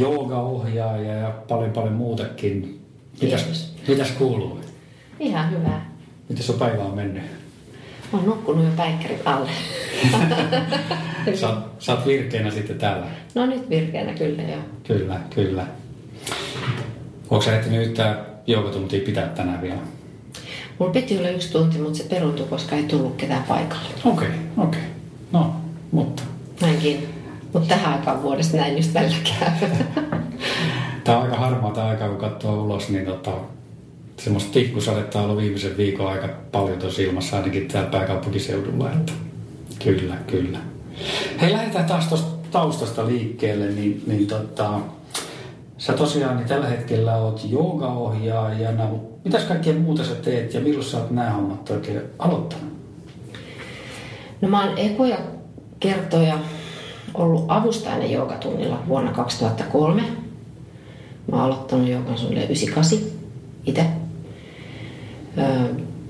joogaohjaaja ja paljon paljon muutakin. Mitäs, mitäs kuuluu? Ihan hyvää. Miten sun päivä on mennyt? Mä oon nukkunut jo päikkärit alle. sä, oot, sä oot virkeänä sitten täällä. No nyt virkeänä kyllä joo. Kyllä, kyllä. Onko sä ehtinyt yhtään joogatuntia pitää tänään vielä? Mulla piti olla yksi tunti, mutta se peruntui, koska ei tullut ketään paikalle. Okei, okay, okei. Okay. No, mutta... Näinkin. Mutta tähän aikaan vuodesta näin just välillä käy. Tämä on aika harmaa tämä aika, kun katsoo ulos, niin tota, semmoista tihkusadetta on ollut viimeisen viikon aika paljon tuossa ilmassa, ainakin täällä pääkaupunkiseudulla. Että kyllä, kyllä. Hei, lähdetään taas tuosta taustasta liikkeelle, niin, niin tota, sä tosiaan niin tällä hetkellä oot joogaohjaajana, mitäs kaikkea muuta sä teet ja milloin sä oot nämä hommat oikein aloittanut? No mä oon ekoja kertoja ollut avustajana joogatunnilla vuonna 2003. Mä oon aloittanut joogan sulle 98 itse.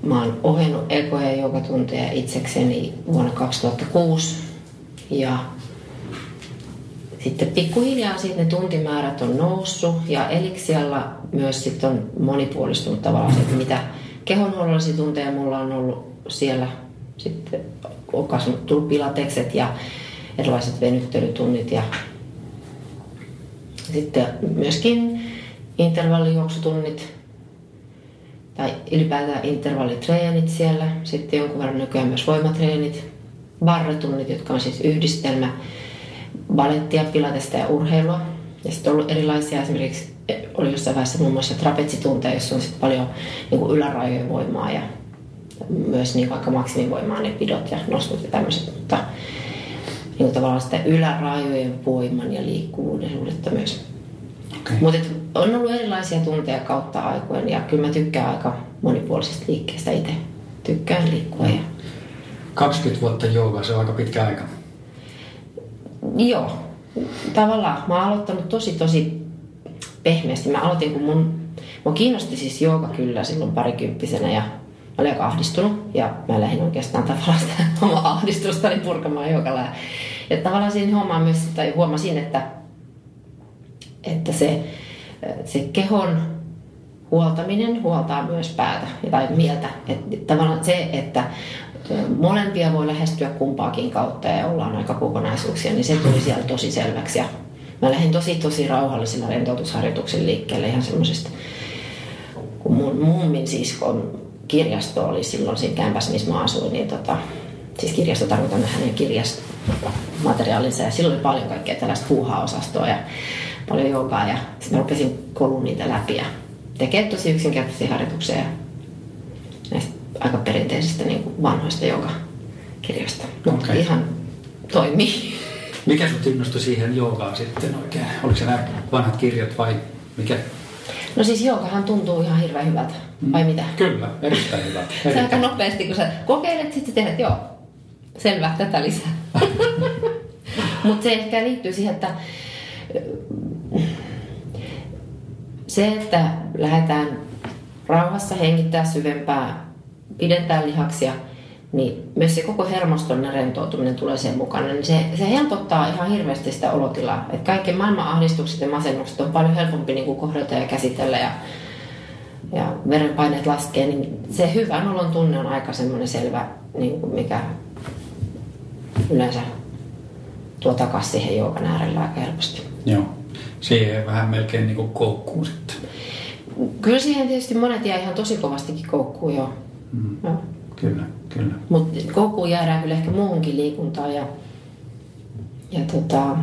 Mä oon ohjannut ekoja joogatunteja itsekseni vuonna 2006 ja sitten pikkuhiljaa sitten ne tuntimäärät on noussut ja Eliksialla myös sitten on monipuolistunut tavallaan se, että mitä kehonhuollollisia tunteja mulla on ollut siellä. Sitten on kasvanut tullut pilatekset ja erilaiset venyttelytunnit ja sitten myöskin intervallijuoksutunnit tai ylipäätään intervallitreenit siellä. Sitten jonkun verran nykyään myös voimatreenit, barretunnit, jotka on siis yhdistelmä balettia, pilatesta ja urheilua. Ja sitten on ollut erilaisia, esimerkiksi oli jossain vaiheessa muun muassa trapetsitunteja, jossa on sitten paljon niin kuin ylärajojen voimaa ja myös niin aika maksimivoimaa ne pidot ja nostut ja tämmöiset. Mutta niin kuin tavallaan sitä ylärajojen voiman ja liikkuvuuden suhdetta myös. Okay. Mutta on ollut erilaisia tunteja kautta aikojen ja kyllä mä tykkään aika monipuolisesta liikkeestä itse. Tykkään liikkua. Ja... 20 vuotta joogaa, se on aika pitkä aika. Joo. Tavallaan mä oon aloittanut tosi tosi pehmeästi. Mä aloitin kun mun... Mä kiinnosti siis jooga kyllä silloin parikymppisenä ja mä olin aika ahdistunut ja mä lähdin oikeastaan tavallaan sitä omaa ahdistustani purkamaan joogalla. Ja, tavallaan siinä huomaan myös, tai huomasin, että, että se, se kehon huoltaminen huoltaa myös päätä tai mieltä. Että tavallaan se, että molempia voi lähestyä kumpaakin kautta ja ollaan aika kokonaisuuksia, niin se tuli siellä tosi selväksi. Ja mä lähdin tosi tosi rauhallisilla rentoutusharjoituksilla liikkeelle ihan semmoisesta, kun mun mummin siskon kirjasto oli silloin siinä kämpässä, missä mä asuin, niin tota, siis kirjasto tarkoitan hänen kirjastomateriaalinsa ja silloin oli paljon kaikkea tällaista puuhaa-osastoa ja paljon joukaa ja sitten mä rupesin kolun niitä läpi ja tekee tosi yksinkertaisia harjoituksia ja näistä aika perinteisistä niin kuin vanhoista kirjasta. Mutta okay. ihan toimii. Mikä sinut innostui siihen joogaan sitten oikein? Oliko se nämä vanhat kirjat vai mikä? No siis joogahan tuntuu ihan hirveän hyvältä, vai mitä? Kyllä, erittäin hyvältä. Erittäin. se aika nopeasti, kun sä kokeilet, sitten tehdät, joo, selvä, tätä lisää. Mutta se ehkä liittyy siihen, että se, että lähdetään rauhassa hengittää syvempää pidentää lihaksia, niin myös se koko hermoston rentoutuminen tulee sen mukana, niin se, se helpottaa ihan hirveästi sitä olotilaa. Että kaikki maailman ahdistukset ja masennukset on paljon helpompi niin kuin kohdata ja käsitellä ja, ja verenpaineet laskee, niin se hyvän olon tunne on aika semmoinen selvä, niin kuin mikä yleensä tuo takaisin siihen joukan äärellä aika helposti. Joo. Siihen vähän melkein niin kuin koukkuu sitten. Kyllä siihen tietysti monet jää ihan tosi kovastikin koukkuu jo. Mm. No. Kyllä, kyllä. Mutta koukkuun jäädään kyllä ehkä muuhunkin liikuntaan ja, ja tota,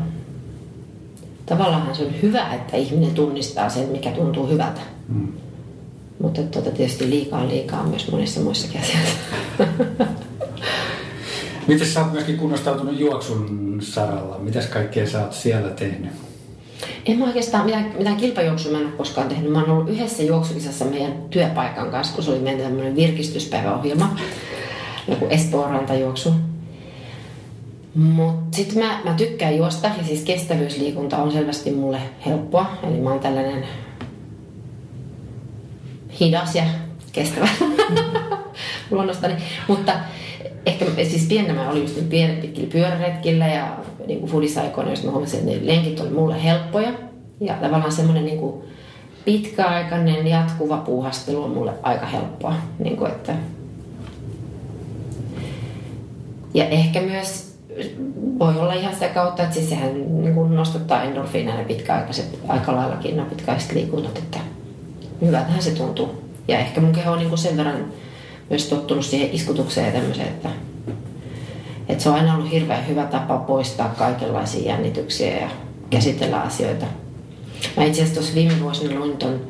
tavallaan se on hyvä, että ihminen tunnistaa sen, mikä tuntuu hyvältä. Mm. Mutta tota, tietysti liikaa liikaa myös monissa muissakin asioissa. Miten sä oot myöskin kunnostautunut juoksun saralla? Mitäs kaikkea sä oot siellä tehnyt? En mä oikeastaan mitään, mitään kilpajuoksua mä en ole koskaan tehnyt. Mä oon ollut yhdessä juoksukisassa meidän työpaikan kanssa, kun se oli meidän tämmöinen virkistyspäiväohjelma. Joku Espoon rantajuoksu. Mutta sitten mä, mä tykkään juosta ja siis kestävyysliikunta on selvästi mulle helppoa. Eli mä oon tällainen hidas ja kestävä luonnostani. Mutta ehkä siis pienenä mä olin just pienet pyöräretkillä ja niin kuin foodisaikoina, jos mä huomasin, että ne lenkit oli mulle helppoja. Ja tavallaan semmoinen niin kuin pitkäaikainen jatkuva puuhastelu on mulle aika helppoa. Niin kuin, että... Ja ehkä myös voi olla ihan sitä kautta, että siis sehän niin kuin nostattaa endorfiineja pitkäaikaiset aika laillakin nämä pitkäaikaiset liikunnat, että hyvältähän se tuntuu. Ja ehkä mun keho on niin kuin sen verran myös tottunut siihen iskutukseen ja tämmöiseen, että, että se on aina ollut hirveän hyvä tapa poistaa kaikenlaisia jännityksiä ja käsitellä asioita. Mä itse asiassa tuossa viime vuosina luin ton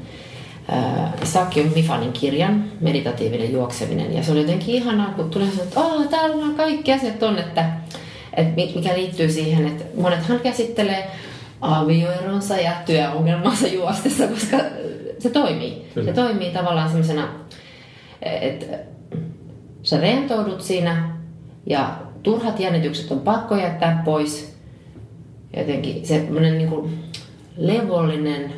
äh, Sakio Mifanin kirjan, Meditatiivinen juokseminen, ja se oli jotenkin ihanaa, kun tuli sanoa, että oh, täällä on kaikki asiat on, että, että mikä liittyy siihen, että monethan käsittelee avioeronsa ja työongelmansa juostessa, koska se toimii. Kyllä. Se toimii tavallaan semmoisena, että sä rentoudut siinä ja turhat jännitykset on pakko jättää pois. Jotenkin semmoinen niin kuin levollinen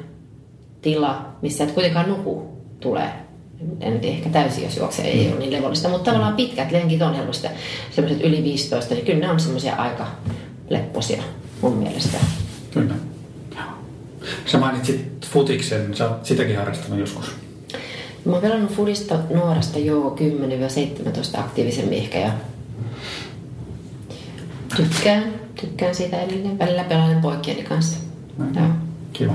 tila, missä et kuitenkaan nuku, tulee. En tiedä, ehkä täysin, jos juoksee, ei ole niin levollista, mutta tavallaan pitkät lenkit on helposti. Semmoiset yli 15, niin kyllä ne on semmoisia aika lepposia mun mielestä. Kyllä. Sä mainitsit futiksen, sä oot sitäkin harrastanut joskus. Mä oon pelannut fudista nuoresta jo 10-17 aktiivisemmin ehkä ja tykkään, tykkään siitä edelleen. Välillä pelaan poikkieni kanssa. No, kiva.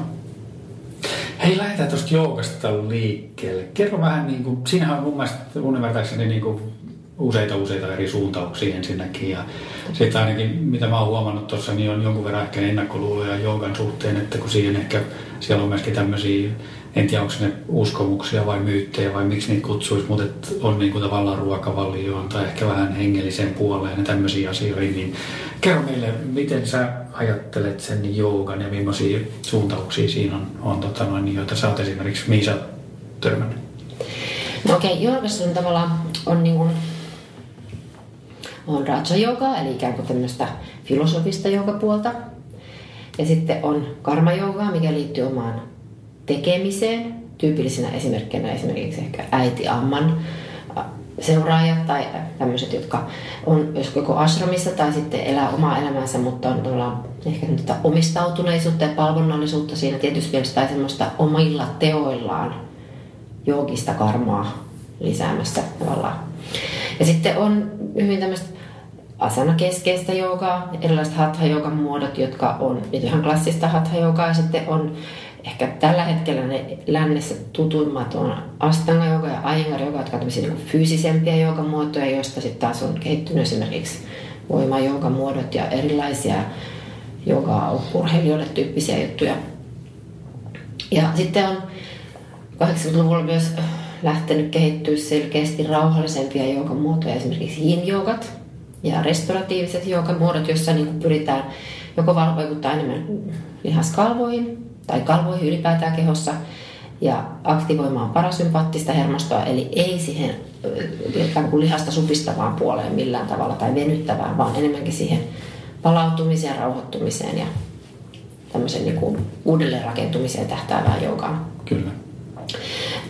Hei, lähdetään tuosta joogasta liikkeelle. Kerro vähän, niin kuin, siinähän on mun mielestä mun niin kuin useita useita eri suuntauksia ensinnäkin. Ja sitten ainakin, mitä mä oon huomannut tuossa, niin on jonkun verran ehkä ennakkoluuloja joogan suhteen, että kun siihen ehkä, siellä on myöskin tämmöisiä, en tiedä onko ne uskomuksia vai myyttejä vai miksi niitä kutsuisi, mutta on niin kuin tavallaan ruokavalioon tai ehkä vähän hengelliseen puoleen ja tämmöisiin asioihin, niin kerro meille, miten sä ajattelet sen joogan ja millaisia suuntauksia siinä on, on tota noin, joita sä oot esimerkiksi, mihin sä törmännyt? No okei, okay, joogassa on tavallaan on niin kuin on raja Yoga, eli ikään kuin tämmöistä filosofista puolta. Ja sitten on karma Yoga, mikä liittyy omaan tekemiseen. Tyypillisenä esimerkkinä esimerkiksi ehkä äiti Amman seuraajat tai tämmöiset, jotka on jos joko ashramissa tai sitten elää omaa elämänsä, mutta on tavallaan ehkä omistautuneisuutta ja palvonnallisuutta siinä tietysti mielessä tai semmoista omilla teoillaan joogista karmaa lisäämässä tavallaan. Ja sitten on hyvin tämmöistä asana-keskeistä joogaa, erilaiset hatha muodot, jotka on ihan klassista hatha ja sitten on ehkä tällä hetkellä ne lännessä tutuimmat on astanga jooga ja ayengar jooga, jotka ovat niin fyysisempiä joogamuotoja, joista sitten taas on kehittynyt esimerkiksi voima muodot ja erilaisia jooga urheilijoille tyyppisiä juttuja. Ja sitten on 80-luvulla myös lähtenyt kehittyä selkeästi rauhallisempia joogamuotoja, esimerkiksi yin-joogat, ja restauratiiviset joogamuodot, joissa niin kuin pyritään joko vaikuttaa enemmän lihaskalvoihin tai kalvoihin ylipäätään kehossa ja aktivoimaan parasympaattista hermostoa, eli ei siihen ikään kuin lihasta supistavaan puoleen millään tavalla tai venyttävään, vaan enemmänkin siihen palautumiseen, rauhoittumiseen ja tämmöisen niin kuin uudelleen rakentumiseen tähtäävään joogaan. Kyllä.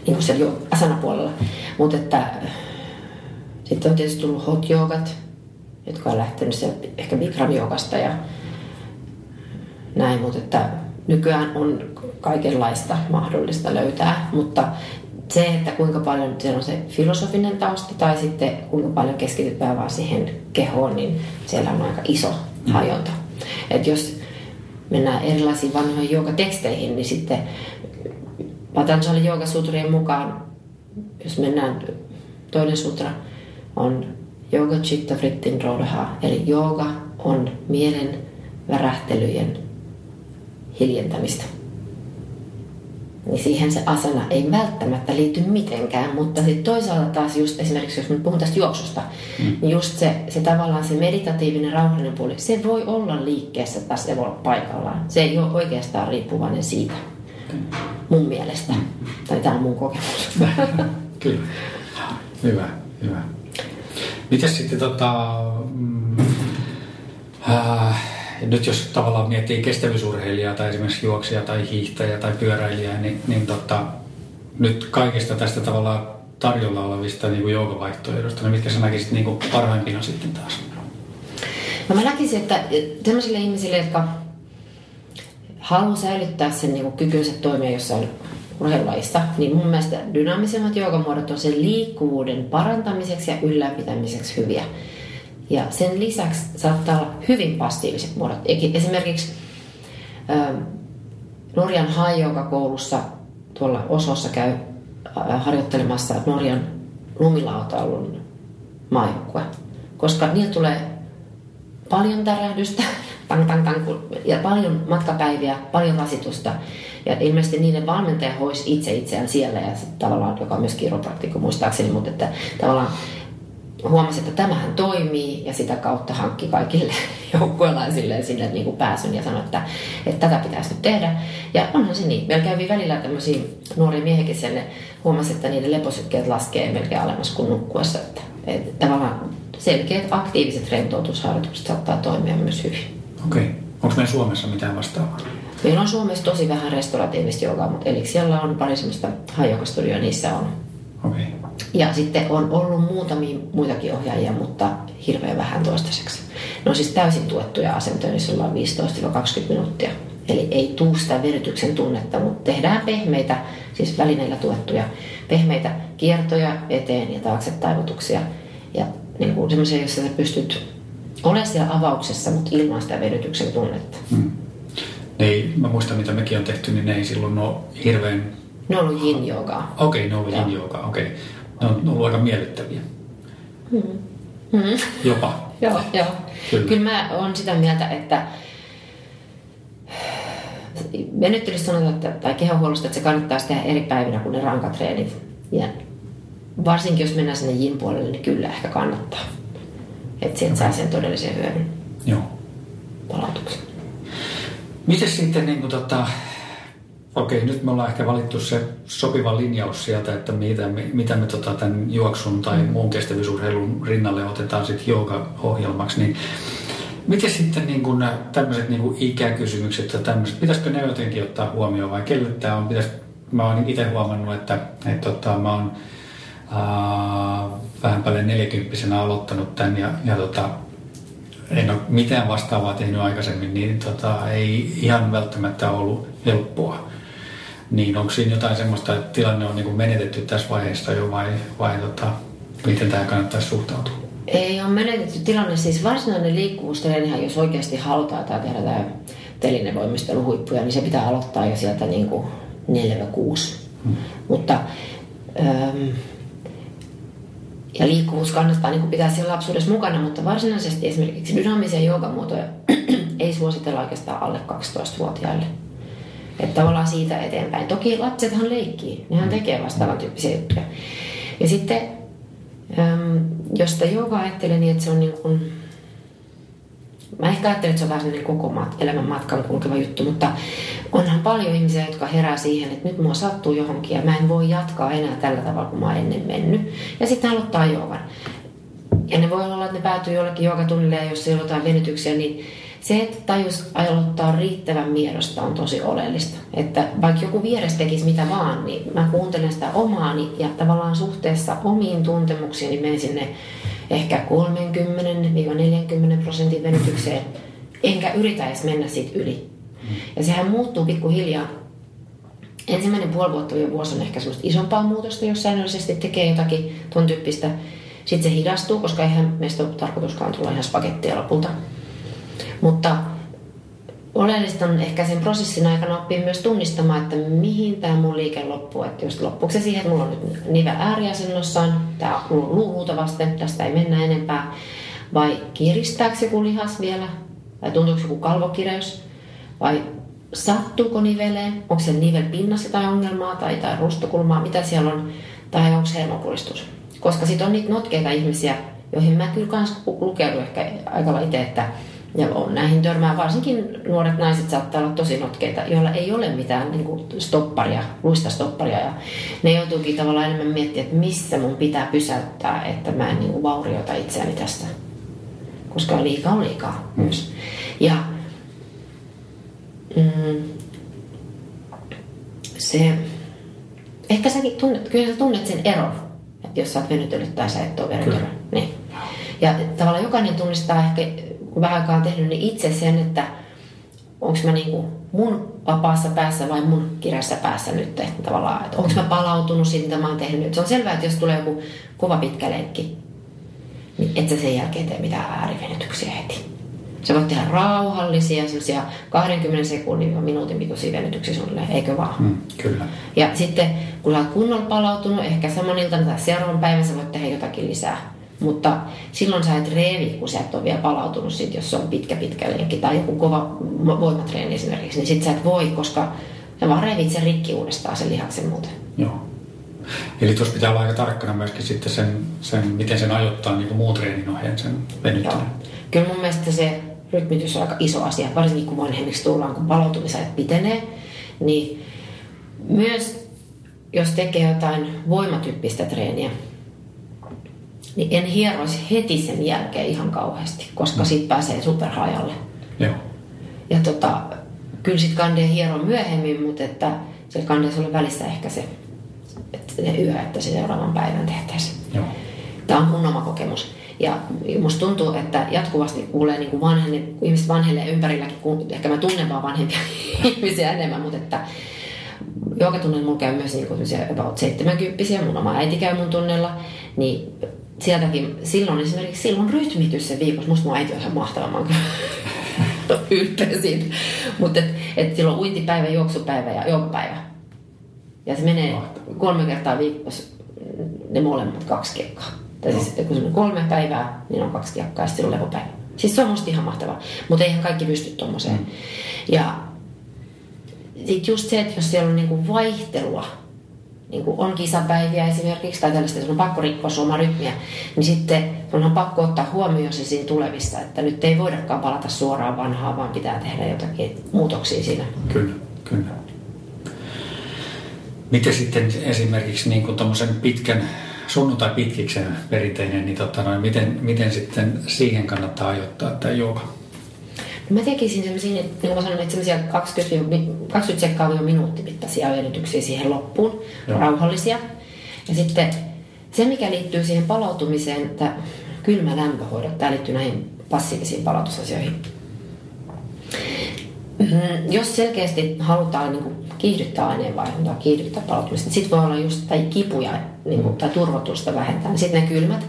Niin kuin siellä asana-puolella. Mutta että sitten on tietysti tullut hot joogat, jotka on lähtenyt sieltä ehkä bikram ja näin, mutta että nykyään on kaikenlaista mahdollista löytää, mutta se, että kuinka paljon siellä on se filosofinen tausta tai sitten kuinka paljon keskitytään vaan siihen kehoon, niin siellä on aika iso mm. hajonta. Et jos mennään erilaisiin vanhoihin joogateksteihin, niin sitten Patanjali joogasutrien mukaan, jos mennään, toinen sutra on Yoga Chitta Frittin Rodha, eli jooga on mielen värähtelyjen hiljentämistä. Niin siihen se asana ei välttämättä liity mitenkään, mutta sitten toisaalta taas just esimerkiksi, jos nyt puhun tästä juoksusta, mm. niin just se, se tavallaan se meditatiivinen rauhallinen puoli, se voi olla liikkeessä tai se voi olla paikallaan. Se ei ole oikeastaan riippuvainen siitä, mm. mun mielestä. Mm. Tai tämä on mun kokemus. Kyllä. Hyvä, hyvä. Miten sitten tota, mm, äh, nyt jos tavallaan miettii kestävyysurheilijaa tai esimerkiksi juoksija tai hiihtäjä tai pyöräilijää, niin, niin tota, nyt kaikista tästä tavallaan tarjolla olevista niin joogavaihtoehdoista, niin mitkä sä näkisit niin kuin parhaimpina sitten taas? No mä näkisin, että sellaisille ihmisille, jotka haluaa säilyttää sen niin kuin kykynsä toimia jossain urheilulajissa, niin mun mielestä dynaamisemmat joogamuodot on sen liikkuvuuden parantamiseksi ja ylläpitämiseksi hyviä. Ja sen lisäksi saattaa olla hyvin passiiviset muodot. Esimerkiksi ähm, Norjan koulussa tuolla Osossa käy äh, harjoittelemassa Norjan lumilautailun maajoukkue. Koska niillä tulee paljon tärähdystä, tang, tang, tang, ja paljon matkapäiviä, paljon rasitusta. Ja ilmeisesti niiden valmentaja hoisi itse itseään siellä, ja tavallaan, joka on myös kiropraktikko muistaakseni, mutta että tavallaan huomasi, että tämähän toimii ja sitä kautta hankki kaikille joukkuelaisille sinne niin kuin pääsyn ja sanoi, että, että tätä pitäisi nyt tehdä. Ja onhan se niin. Meillä kävi välillä tämmöisiä nuoria miehiäkin sen, huomasi, että niiden leposykkeet laskee melkein alemmas kuin nukkuessa. Että, että tavallaan selkeät aktiiviset rentoutusharjoitukset saattaa toimia myös hyvin. Okei. Okay. Onko meillä Suomessa mitään vastaavaa? Meillä on Suomessa tosi vähän restauratiivista jogaa, mutta eli siellä on pari semmoista hajokastudioa, niissä on. Okay. Ja sitten on ollut muutamia muitakin ohjaajia, mutta hirveän vähän toistaiseksi. Ne on siis täysin tuettuja asentoja, niin ollaan 15-20 minuuttia. Eli ei tuu sitä verytyksen tunnetta, mutta tehdään pehmeitä, siis välineillä tuettuja, pehmeitä kiertoja eteen ja taakse taivutuksia. Ja niin kuin semmoisia, joissa sä pystyt olemaan siellä avauksessa, mutta ilman sitä vedytyksen tunnetta. Ne ei, mä muistan mitä mekin on tehty, niin ne ei silloin ole hirveän... Ne on ollut yin joogaa. Okei, okay, ne on ollut joogaa, okei. Okay. Ne on ollut aika miellyttäviä. Hmm. Hmm. Jopa. joo, joo. Kyllä. Kyllä mä oon sitä mieltä, että venyttelystä sanotaan, että, tai kehonhuollosta, että se kannattaa tehdä eri päivinä kuin ne rankatreenit. Ja varsinkin jos mennään sinne jin puolelle, niin kyllä ehkä kannattaa. Että sieltä saa sen todellisen hyödyn. Joo. Palautuksen. Miten sitten niin kuin, tota, okei, nyt me ollaan ehkä valittu se sopiva linjaus sieltä, että mitä me, mitä me tota, tämän juoksun tai mm. muun kestävyysurheilun rinnalle otetaan sitten jooga-ohjelmaksi, niin Miten sitten niin kuin tämmöiset niin kuin ikäkysymykset ja tämmöiset, pitäisikö ne jotenkin ottaa huomioon vai kelle tämä on? Pitäis, mä oon itse huomannut, että, että, että tota, mä oon ää, vähän paljon nelikymppisenä aloittanut tämän ja, ja tota, en ole mitään vastaavaa tehnyt aikaisemmin, niin tota, ei ihan välttämättä ollut helppoa. Niin onko siinä jotain semmoista, että tilanne on niin kuin menetetty tässä vaiheessa jo vai, vai tota, miten tämä kannattaisi suhtautua? Ei ole menetetty tilanne. Siis varsinainen liikkuvuustreenihän, jos oikeasti halutaan tai tehdä tämä telinevoimisteluhuippuja, niin se pitää aloittaa jo sieltä niin kuin 4-6. Hmm. Mutta ähm, ja liikkuvuus kannattaa niin pitää siellä lapsuudessa mukana, mutta varsinaisesti esimerkiksi dynaamisia joogamuotoja ei suositella oikeastaan alle 12-vuotiaille. Että tavallaan siitä eteenpäin. Toki lapsethan leikkii, nehän tekee vastaavan tyyppisiä juttuja. Ja sitten, jos sitä joogaa ajattelee niin, että se on niin kuin, Mä ehkä ajattelen, että se on vähän sellainen koko mat, elämän matkan kulkeva juttu, mutta onhan paljon ihmisiä, jotka herää siihen, että nyt mua sattuu johonkin ja mä en voi jatkaa enää tällä tavalla kuin mä oon ennen mennyt. Ja sitten aloittaa joogan. Ja ne voi olla, että ne päätyy jollekin joogatunnille ja jos ei ole jotain venytyksiä, niin se, että tajus aloittaa riittävän miedosta on tosi oleellista. Että vaikka joku vieressä tekisi mitä vaan, niin mä kuuntelen sitä omaani ja tavallaan suhteessa omiin tuntemuksiin, niin menen sinne ehkä 30-40 prosentin venytykseen, enkä yritä edes mennä siitä yli. Ja sehän muuttuu pikkuhiljaa. Ensimmäinen puoli vuotta ja vuosi on ehkä semmoista isompaa muutosta, jos säännöllisesti tekee jotakin tuon tyyppistä. Sitten se hidastuu, koska eihän meistä ole tarkoituskaan tulla ihan spagettia lopulta. Mutta oleellista on ehkä sen prosessin aikana oppia myös tunnistamaan, että mihin tämä mun liike loppuu. Että just loppuuko se siihen, että mulla on nyt nivel ääriasennossaan, tämä on luuhuuta tästä ei mennä enempää. Vai kiristääkö joku lihas vielä? Tai tuntuuko joku kalvokireys? Vai sattuuko niveleen? Onko se nivel pinnassa tai ongelmaa tai, tai rustokulmaa? Mitä siellä on? Tai onko se hermopuristus? Koska sitten on niitä notkeita ihmisiä, joihin mä kyllä kans lukeudun ehkä aika itse, että ja on näihin törmää, varsinkin nuoret naiset saattaa olla tosi notkeita, joilla ei ole mitään niin kuin stopparia, luista stopparia. Ja ne joutuukin tavallaan enemmän miettimään, että missä mun pitää pysäyttää, että mä en niin kuin vaurioita itseäni tästä. Koska liikaa on liikaa mm. myös. Ja mm, se, ehkä säkin tunnet, kyllä sä tunnet sen eron, että jos sä oot venytellyt tai sä et ole venytellyt. Niin. Ja tavallaan jokainen tunnistaa ehkä kun vähän aikaa tehnyt, niin itse sen, että onko mä niinku mun vapaassa päässä vai mun kireässä päässä nyt. Että tavallaan, että onko mä palautunut siitä, mitä mä oon tehnyt. Se on selvää, että jos tulee joku kova pitkä lenkki, niin et sä sen jälkeen tee mitään äärivenytyksiä heti. Se voit tehdä rauhallisia, sellaisia 20 sekunnin ja minuutin pituisia venytyksiä suunnilleen, eikö vaan? Mm, kyllä. Ja sitten kun sä oot kunnolla palautunut, ehkä saman iltana tai seuraavan päivän sä voit tehdä jotakin lisää. Mutta silloin sä et reevi, kun sä et ole vielä palautunut sit, jos se on pitkä pitkä lenkki tai joku kova voimatreeni esimerkiksi, niin sit sä et voi, koska sä vaan reivit sen rikki uudestaan sen lihaksen muuten. Joo. Eli tuossa pitää olla aika tarkkana myöskin sitten sen, sen miten sen ajoittaa niin kuin muun treenin ohjeen sen venyttäminen. Kyllä mun mielestä se rytmitys on aika iso asia, varsinkin kun vanhemmiksi tullaan, kun palautumisajat pitenee, niin myös jos tekee jotain voimatyyppistä treeniä, niin en hieroisi heti sen jälkeen ihan kauheasti, koska mm. sitten pääsee superhajalle. Joo. Ja tota, kyllä sitten kandee hieron myöhemmin, mutta että se kandee sulle välissä ehkä se, että se yö, että se seuraavan päivän tehtäisiin. Joo. Tämä on mun oma kokemus. Ja musta tuntuu, että jatkuvasti kuulee niin kuin vanhenne, ihmiset vanhelee ympärilläkin, kun ehkä mä tunnen vaan vanhempia ihmisiä enemmän, mutta että joka tunnen mulla käy myös niin kuin about 70 mun oma äiti käy mun tunnella, niin sieltäkin silloin esimerkiksi silloin rytmitys se viikossa. Musta mun äiti on ihan mahtava, mä oon ylpeä siitä. Mutta et, et silloin uintipäivä, juoksupäivä ja joulupäivä. Ja se menee mahtava. kolme kertaa viikossa ne molemmat kaksi kiekkaa. Tai no. siis kun se on kolme päivää, niin on kaksi kiekkaa ja sitten on lepopäivä. Siis se on musta ihan mahtavaa. Mutta eihän kaikki pysty tuommoiseen. Mm. Ja sitten just se, että jos siellä on niinku vaihtelua, niin kuin on kisapäiviä esimerkiksi, tai tällaista, että on pakko rikkoa oma rytmiä, niin sitten on pakko ottaa huomioon se siinä tulevista, että nyt ei voidakaan palata suoraan vanhaan, vaan pitää tehdä jotakin muutoksia siinä. Kyllä, kyllä. Miten sitten esimerkiksi niin kuin pitkän sunnuntai pitkiksen perinteinen, niin tota noin, miten, miten sitten siihen kannattaa ajoittaa tämä jooga? Mä tekisin semmoisia, niin kuin mä sanoin, että semmoisia 20, 20 sekkaa minuutti mittaisia venytyksiä siihen loppuun, Joo. rauhallisia. Ja sitten se, mikä liittyy siihen palautumiseen, että kylmä lämpöhoidot, tämä liittyy näihin passiivisiin palautusasioihin. Mm, jos selkeästi halutaan niin kuin kiihdyttää aineenvaihduntaa, kiihdyttää palautumista, niin sitten voi olla just tai kipuja niin kuin, tai turvotusta vähentää. Niin sitten ne kylmät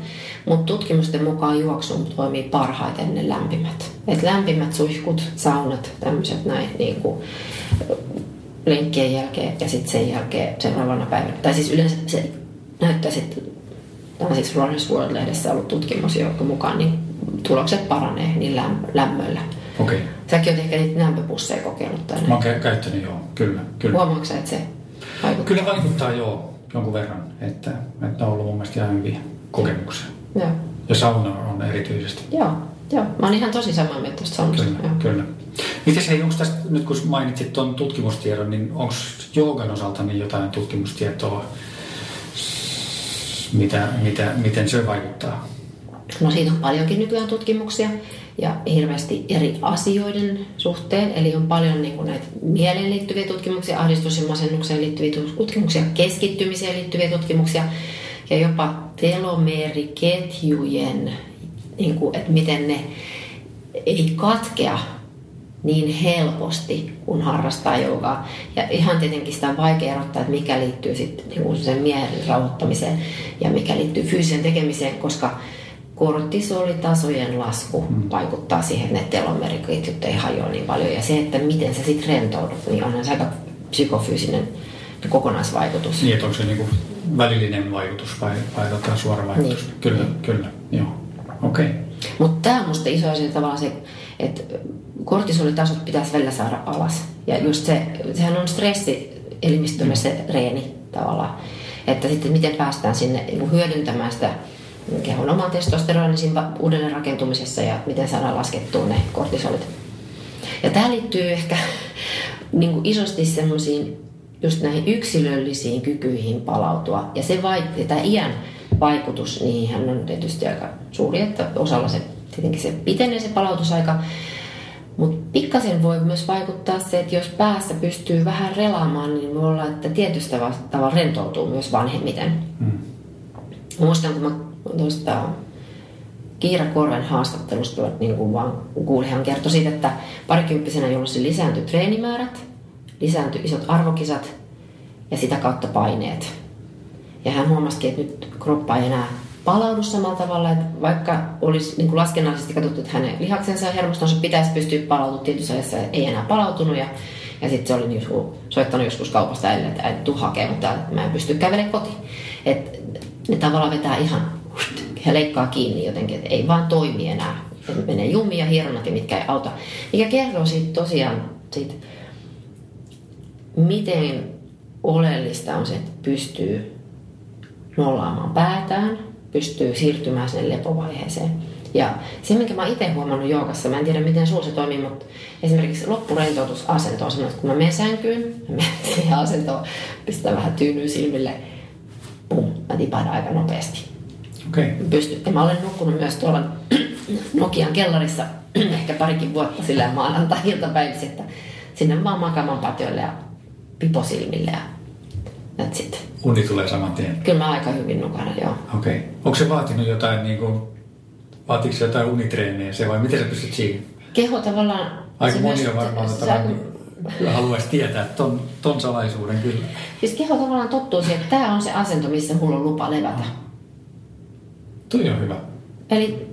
mutta tutkimusten mukaan juoksu toimii parhaiten ne lämpimät. Et lämpimät suihkut, saunat, tämmöiset näin niin kuin lenkkien jälkeen ja sitten sen jälkeen seuraavana päivänä. Tai siis yleensä se näyttää sitten, tämä on siis Runners World-lehdessä ollut tutkimus, jonka mukaan niin tulokset paranee niin lämmöllä. Okei. Okay. Säkin olet ehkä niitä lämpöpusseja kokeillut tänne. Mä oon käyttänyt joo, kyllä. kyllä. Huomaatko että se vaikuttaa? Kyllä vaikuttaa joo, jonkun verran. Että, että on ollut mun mielestä ihan hyviä kokemuksia. Joo. Ja sauna on erityisesti. Joo, joo. Mä oon ihan tosi samaa mieltä tuosta saunasta. Kyllä, joo. kyllä. Miten se, onko tästä, nyt kun mainitsit tuon tutkimustiedon, niin onko joogan osalta niin jotain tutkimustietoa, mitä, mitä, miten se vaikuttaa? No siitä on paljonkin nykyään tutkimuksia ja hirveästi eri asioiden suhteen. Eli on paljon niin kuin näitä mieleen liittyviä tutkimuksia, ahdistus- ja masennukseen liittyviä tutkimuksia, keskittymiseen liittyviä tutkimuksia ja jopa telomeeriketjujen, niin kuin, että miten ne ei katkea niin helposti, kun harrastaa joogaa. Ja ihan tietenkin sitä on vaikea erottaa, että mikä liittyy sitten niin sen mielen rauhoittamiseen ja mikä liittyy fyysiseen tekemiseen, koska kortisolitasojen lasku mm. vaikuttaa siihen, että ne telomeriketjut ei hajoa niin paljon. Ja se, että miten se sitten rentoudut, niin onhan se aika psykofyysinen kokonaisvaikutus. Niin, että onko se niin kuin välillinen vaikutus vai, vai tota suora vaikutus? Niin. Kyllä, niin. kyllä, joo. Okei. Okay. Mutta tämä on musta iso asia tavallaan se, että kortisolitasot pitäisi välillä saada alas. Ja just se, sehän on stressi elimistölle mm. se reeni tavallaan. Että sitten miten päästään sinne niin hyödyntämään sitä kehon oman testosteronin siinä uudelleen rakentumisessa ja miten saadaan laskettua ne kortisolit. Ja tämä liittyy ehkä niin kuin isosti semmoisiin just näihin yksilöllisiin kykyihin palautua. Ja se vai, tämä iän vaikutus, niin hän on tietysti aika suuri, että osalla se tietenkin se pitenee se palautusaika. Mutta pikkasen voi myös vaikuttaa se, että jos päässä pystyy vähän relaamaan, niin voi olla, että tietystä tavalla rentoutuu myös vanhemmiten. Mm. Muistan, kun mä tuosta Kiira Korven haastattelusta, niin kuin vaan kuulin, hän kertoi siitä, että parikymppisenä jolloin lisääntyi treenimäärät, lisääntyi isot arvokisat ja sitä kautta paineet. Ja hän huomasi, että nyt kroppa ei enää palaudu samalla tavalla, että vaikka olisi niin kuin laskennallisesti katsottu, että hänen lihaksensa ja hermostonsa pitäisi pystyä palautumaan tietyssä ajassa, ei enää palautunut. Ja, ja sitten se oli niin, soittanut joskus kaupasta äidille, että tuu hakemaan, mutta mä en pysty kävelemään kotiin. Et ne tavallaan vetää ihan, ja leikkaa kiinni jotenkin, että ei vaan toimi enää. Et menee jumia ja hieronnat, mitkä ei auta. Mikä kertoo siitä tosiaan siitä, miten oleellista on se, että pystyy nollaamaan päätään, pystyy siirtymään sinne lepovaiheeseen. Ja se, minkä mä itse huomannut joogassa, mä en tiedä miten sulla se toimii, mutta esimerkiksi loppurentoutusasento on semmoinen, että kun mä menen sänkyyn, mä menen siihen asentoon, pistän vähän tyynyä silmille, pum, mä tipahdan aika nopeasti. Okay. Pysty. Ja mä olen nukkunut myös tuolla Nokian kellarissa ehkä parikin vuotta sillä maanantai-iltapäivissä, että sinne vaan makaamaan patjoille ja piposilmille ja that's it. Uni tulee saman tien? Kyllä mä aika hyvin nukaan, joo. Okei. Okay. Onko se vaatinut jotain, niin kuin, vaatiko se jotain unitreeniä se vai miten sä pystyt siihen? Keho tavallaan... Aika moni on varmaan se, se, haluaisi tietää ton, ton salaisuuden kyllä. Siis keho tavallaan tottuu siihen, että tämä on se asento, missä mulla on lupa levätä. Toi on hyvä. Eli,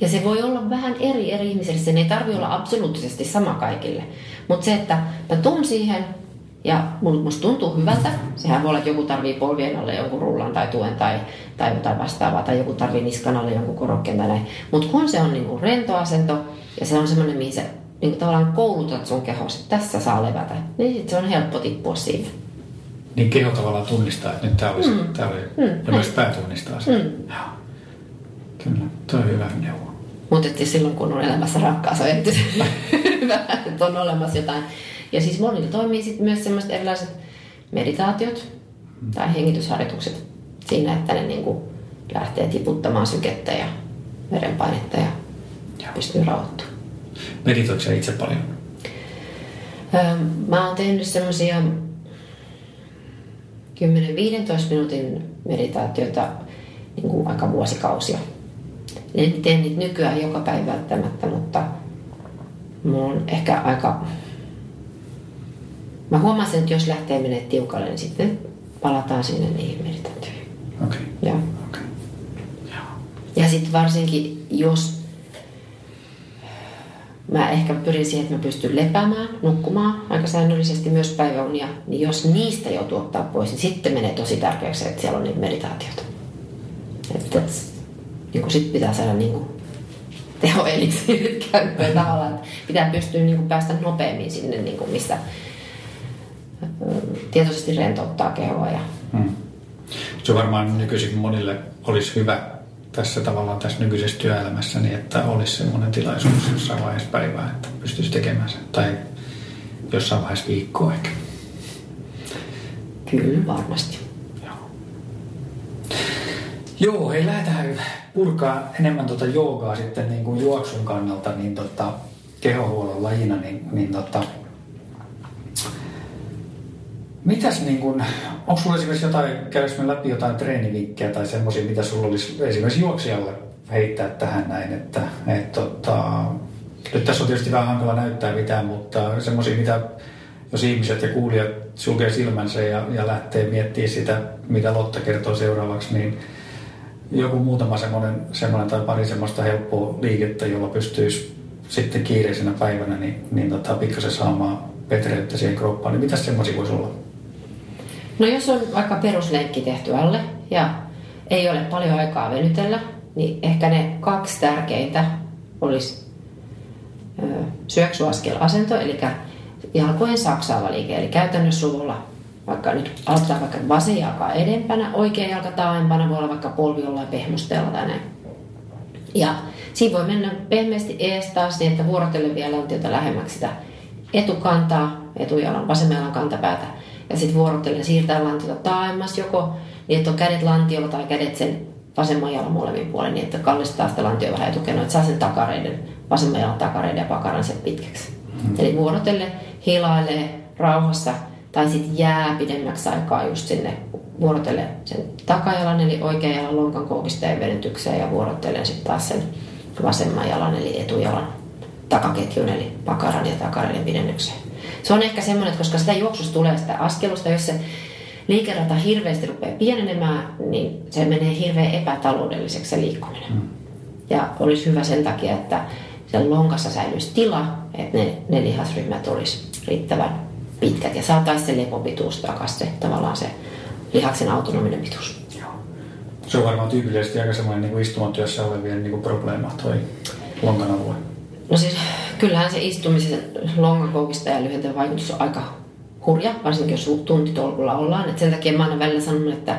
ja se voi olla vähän eri eri ihmisille. Sen ei tarvitse olla absoluuttisesti sama kaikille. Mutta se, että mä tuun siihen, ja musta tuntuu hyvältä. Sehän voi olla, että joku tarvii polvien alle jonkun rullan tai tuen tai, tai jotain vastaavaa, tai joku tarvii niskan alle jonkun korokkeen tai näin. Mutta kun se on niinku rento asento ja se on semmoinen, mihin sä niinku tavallaan koulutat sun kehossa, että tässä saa levätä, niin sit se on helppo tippua siihen. Niin keho tavallaan tunnistaa, että nyt tämä olisi, mm. tää oli, mm. ja myös pää tunnistaa sen. Mm. Kyllä, tuo on hyvä neuvo. Mutta silloin kun on elämässä rakkaus on hyvä, että on olemassa jotain ja siis monilla toimii sitten myös semmoiset erilaiset meditaatiot tai hengitysharjoitukset siinä, että ne niin kuin lähtee tiputtamaan sykettä ja verenpainetta ja, ja. pystyy rauhoittumaan. Meditoitko itse paljon? Öö, mä oon tehnyt semmoisia 10-15 minuutin meditaatioita niin kuin aika vuosikausia. En tee niitä nykyään joka päivä välttämättä, mutta mulla on ehkä aika Mä huomasin, että jos lähtee menee tiukalle, niin sitten palataan sinne niihin meditaatioihin. Okei. Okay. Ja, okay. ja sitten varsinkin, jos mä ehkä pyrin siihen, että mä pystyn lepäämään, nukkumaan aika säännöllisesti myös päiväunia, niin jos niistä joutuu ottaa pois, niin sitten menee tosi tärkeäksi, että siellä on niitä meditaatioita. Että niin sitten pitää saada niin kuin tehoeliksiirit käyttöön tavallaan, että pitää pystyä niin kuin päästä nopeammin sinne, niin kuin missä, tietoisesti rentouttaa kehoa. Ja... Hmm. Se varmaan nykyisin monille olisi hyvä tässä tavallaan tässä nykyisessä työelämässä, niin että olisi semmoinen tilaisuus jossain vaiheessa päivää, että pystyisi tekemään sen. Tai jossain vaiheessa viikkoa ehkä. Kyllä, varmasti. Joo, Joo hei, lähdetään purkaa enemmän tuota joogaa sitten niin kuin juoksun kannalta, niin tota, kehohuollon lajina, niin, niin tota, Mitäs niin kun, onko sulla esimerkiksi jotain, käydäänkö läpi jotain treenivinkkejä tai semmoisia, mitä sulla olisi esimerkiksi juoksijalle heittää tähän näin, että et, tota, nyt tässä on tietysti vähän hankala näyttää mitään, mutta semmoisia, mitä jos ihmiset ja kuulijat sulkee silmänsä ja, ja lähtee miettimään sitä, mitä Lotta kertoo seuraavaksi, niin joku muutama semmoinen, semmoinen tai pari semmoista helppoa liikettä, jolla pystyisi sitten kiireisenä päivänä niin, niin tota, pikkasen saamaan petreyttä siihen kroppaan, niin mitä semmoisia voisi olla? No jos on vaikka peruslenkki tehty alle ja ei ole paljon aikaa venytellä, niin ehkä ne kaksi tärkeintä olisi syöksyaskelasento, eli jalkojen saksaava liike, eli käytännössä suvulla vaikka nyt aloitetaan vaikka vasen jalka edempänä, oikea jalka taaempana, voi olla vaikka polvi jollain pehmusteella tai näin. Ja siinä voi mennä pehmeästi ees taas niin, että vuorotellen vielä lantiota lähemmäksi sitä etukantaa, etujalan, vasemman jalan kantapäätä ja sitten vuorotellen siirtää lantiota taaemmas joko niin, että on kädet lantiolla tai kädet sen vasemman jalan molemmin puolen niin, että kallistaa sitä lantioa vähän etukenoon, että saa sen takareiden, vasemman jalan takareiden ja pakaran sen pitkäksi. Mm. Eli vuorotelle hilailee rauhassa tai sitten jää pidemmäksi aikaa just sinne vuorotellen sen takajalan eli oikean jalan lonkan koukistajan venytykseen ja vuorotellen sitten taas sen vasemman jalan eli etujalan takaketjun eli pakaran ja takareiden pidennykseen. Se on ehkä semmoinen, että koska sitä juoksusta tulee sitä askelusta, jos se liikerata hirveästi rupeaa pienenemään, niin se menee hirveän epätaloudelliseksi se liikkuminen. Mm. Ja olisi hyvä sen takia, että sen lonkassa säilyisi tila, että ne, ne lihasryhmät olisi riittävän pitkät ja saataisiin se lepopituus takaisin, se, tavallaan se lihaksen autonominen pituus. Se on varmaan tyypillisesti aika semmoinen niin istumatyössä olevien niin probleema toi lonkan alue. No siis kyllähän se istumisen lonkan koukista ja lyhentävä vaikutus on aika hurja, varsinkin jos tuntitolkulla ollaan. Et sen takia mä oon välillä sanonut, että